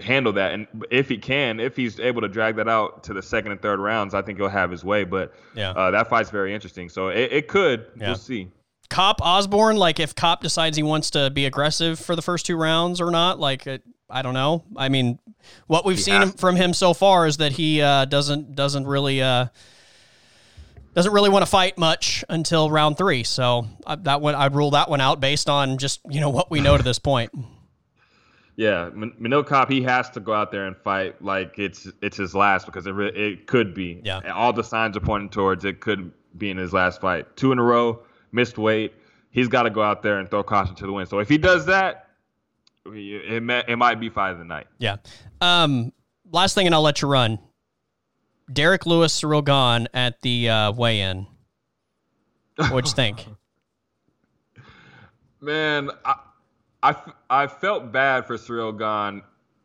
handle that. And if he can, if he's able to drag that out to the second and third rounds, I think he'll have his way. But yeah, uh, that fight's very interesting. So it, it could. Yeah. We'll see. Kape Osbourne, like if Kape decides he wants to be aggressive for the first two rounds or not, like it, I don't know. I mean, what we've seen from him so far is that he uh, doesn't doesn't really uh, doesn't really want to fight much until round three. So uh, that one I'd rule that one out based on just you know what we know to this point. Yeah, Manel Kape, he has to go out there and fight like it's it's his last because it it could be. Yeah. All the signs are pointing towards it could be in his last fight. Two in a row, missed weight. He's got to go out there and throw caution to the wind. So if he does that, it, may, it might be fight of the night. Yeah. Um, last thing, and I'll let you run. Derrick Lewis, Ciryl Gane at the uh, weigh-in. What'd you think? Man, I, I, I felt bad for Ciryl Gane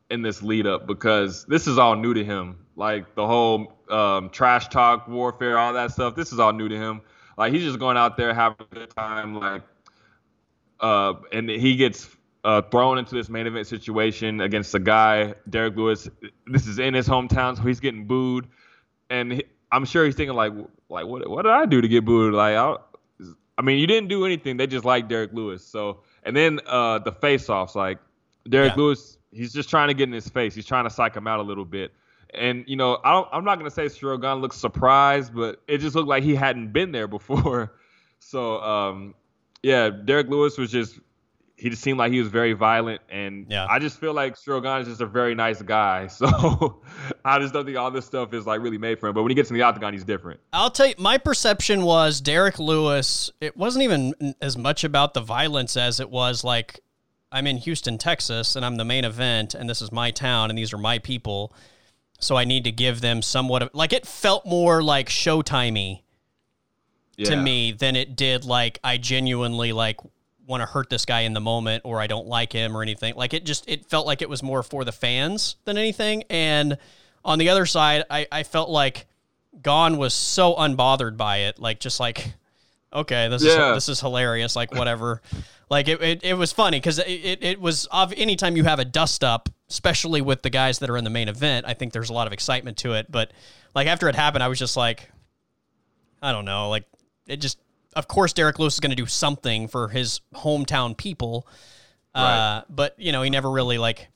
in this lead up because this is all new to him. Like the whole um, trash talk, warfare, all that stuff. This is all new to him. Like he's just going out there having a good time. Like, uh, and he gets uh, thrown into this main event situation against a guy, Derrick Lewis. This is in his hometown, so he's getting booed, and he, I'm sure he's thinking like, like what what did I do to get booed? Like, I, I mean, you didn't do anything. They just like Derrick Lewis. So and then uh, the face-offs, like Derrick yeah. Lewis, he's just trying to get in his face. He's trying to psych him out a little bit. And you know, I am not gonna say Gane looks surprised, but it just looked like he hadn't been there before. So um, yeah, Derrick Lewis was just he just seemed like he was very violent, and yeah. I just feel like Gane is just a very nice guy. So I just don't think all this stuff is like really made for him. But when he gets in the octagon, he's different. I'll tell you, my perception was Derrick Lewis. It wasn't even as much about the violence as it was like I'm in Houston, Texas, and I'm the main event, and this is my town, and these are my people. So I need to give them somewhat of like it felt more like showtimey yeah. to me than it did like I genuinely like want to hurt this guy in the moment or I don't like him or anything. Like it just it felt like it was more for the fans than anything. And on the other side, I, I felt like Gane was so unbothered by it. Like just like, okay, this yeah. is this is hilarious. Like whatever. like it, it, it was funny because it, it, it was of anytime you have a dust up, especially with the guys that are in the main event, I think there's a lot of excitement to it. But like after it happened, I was just like, I don't know, like it just of course, Derrick Lewis is going to do something for his hometown people. Uh, right. Uh, but you know, he never really like.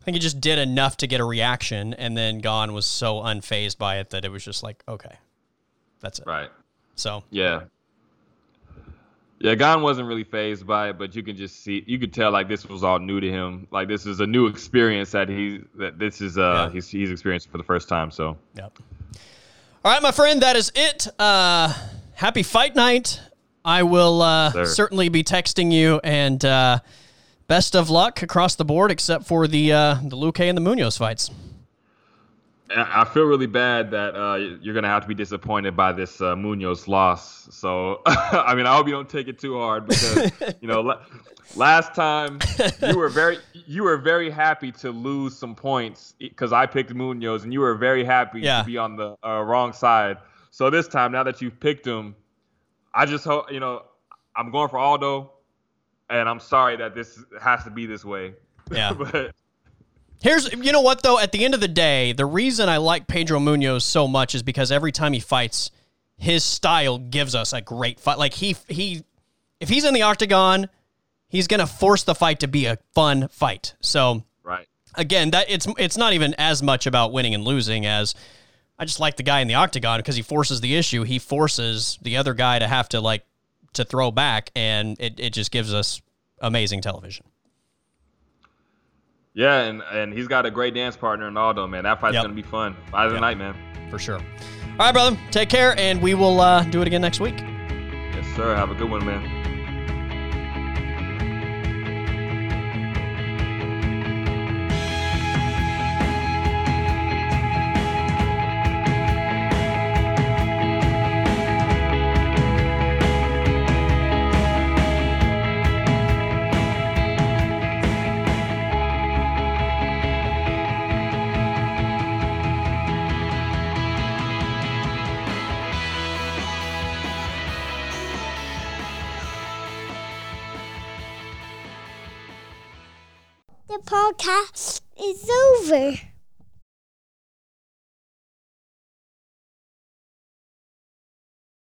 I think he just did enough to get a reaction, and then Gane was so unfazed by it that it was just like, okay, that's it. Right. So. Yeah. Yeah, Gane wasn't really phased by it, but you can just see, you could tell like this was all new to him. Like this is a new experience that he, that this is, uh, yeah. he's, he's experiencing for the first time. So. Yep. All right, my friend, that is it. Uh, happy fight night. I will uh, certainly be texting you, and uh, best of luck across the board, except for the uh, the Luque and the Munhoz fights. I feel really bad that uh, you're gonna have to be disappointed by this uh, Munhoz loss. So, I mean, I hope you don't take it too hard because you know, last time you were very you were very happy to lose some points because I picked Munhoz, and you were very happy yeah. to be on the uh, wrong side. So this time, now that you've picked him, I just hope you know I'm going for Aldo, and I'm sorry that this has to be this way. Yeah, but. Here's, you know what though? At the end of the day, the reason I like Pedro Munhoz so much is because every time he fights, his style gives us a great fight. Like he he, if he's in the octagon, he's gonna force the fight to be a fun fight. So right again, that it's it's not even as much about winning and losing as I just like the guy in the octagon because he forces the issue. He forces the other guy to have to like to throw back, and it, it just gives us amazing television. Yeah, and and he's got a great dance partner in Aldo, man. That fight's yep. gonna be fun. Of the night, man. For sure. All right, brother. Take care, and we will uh, do it again next week. Yes, sir. Have a good one, man. Podcast is over.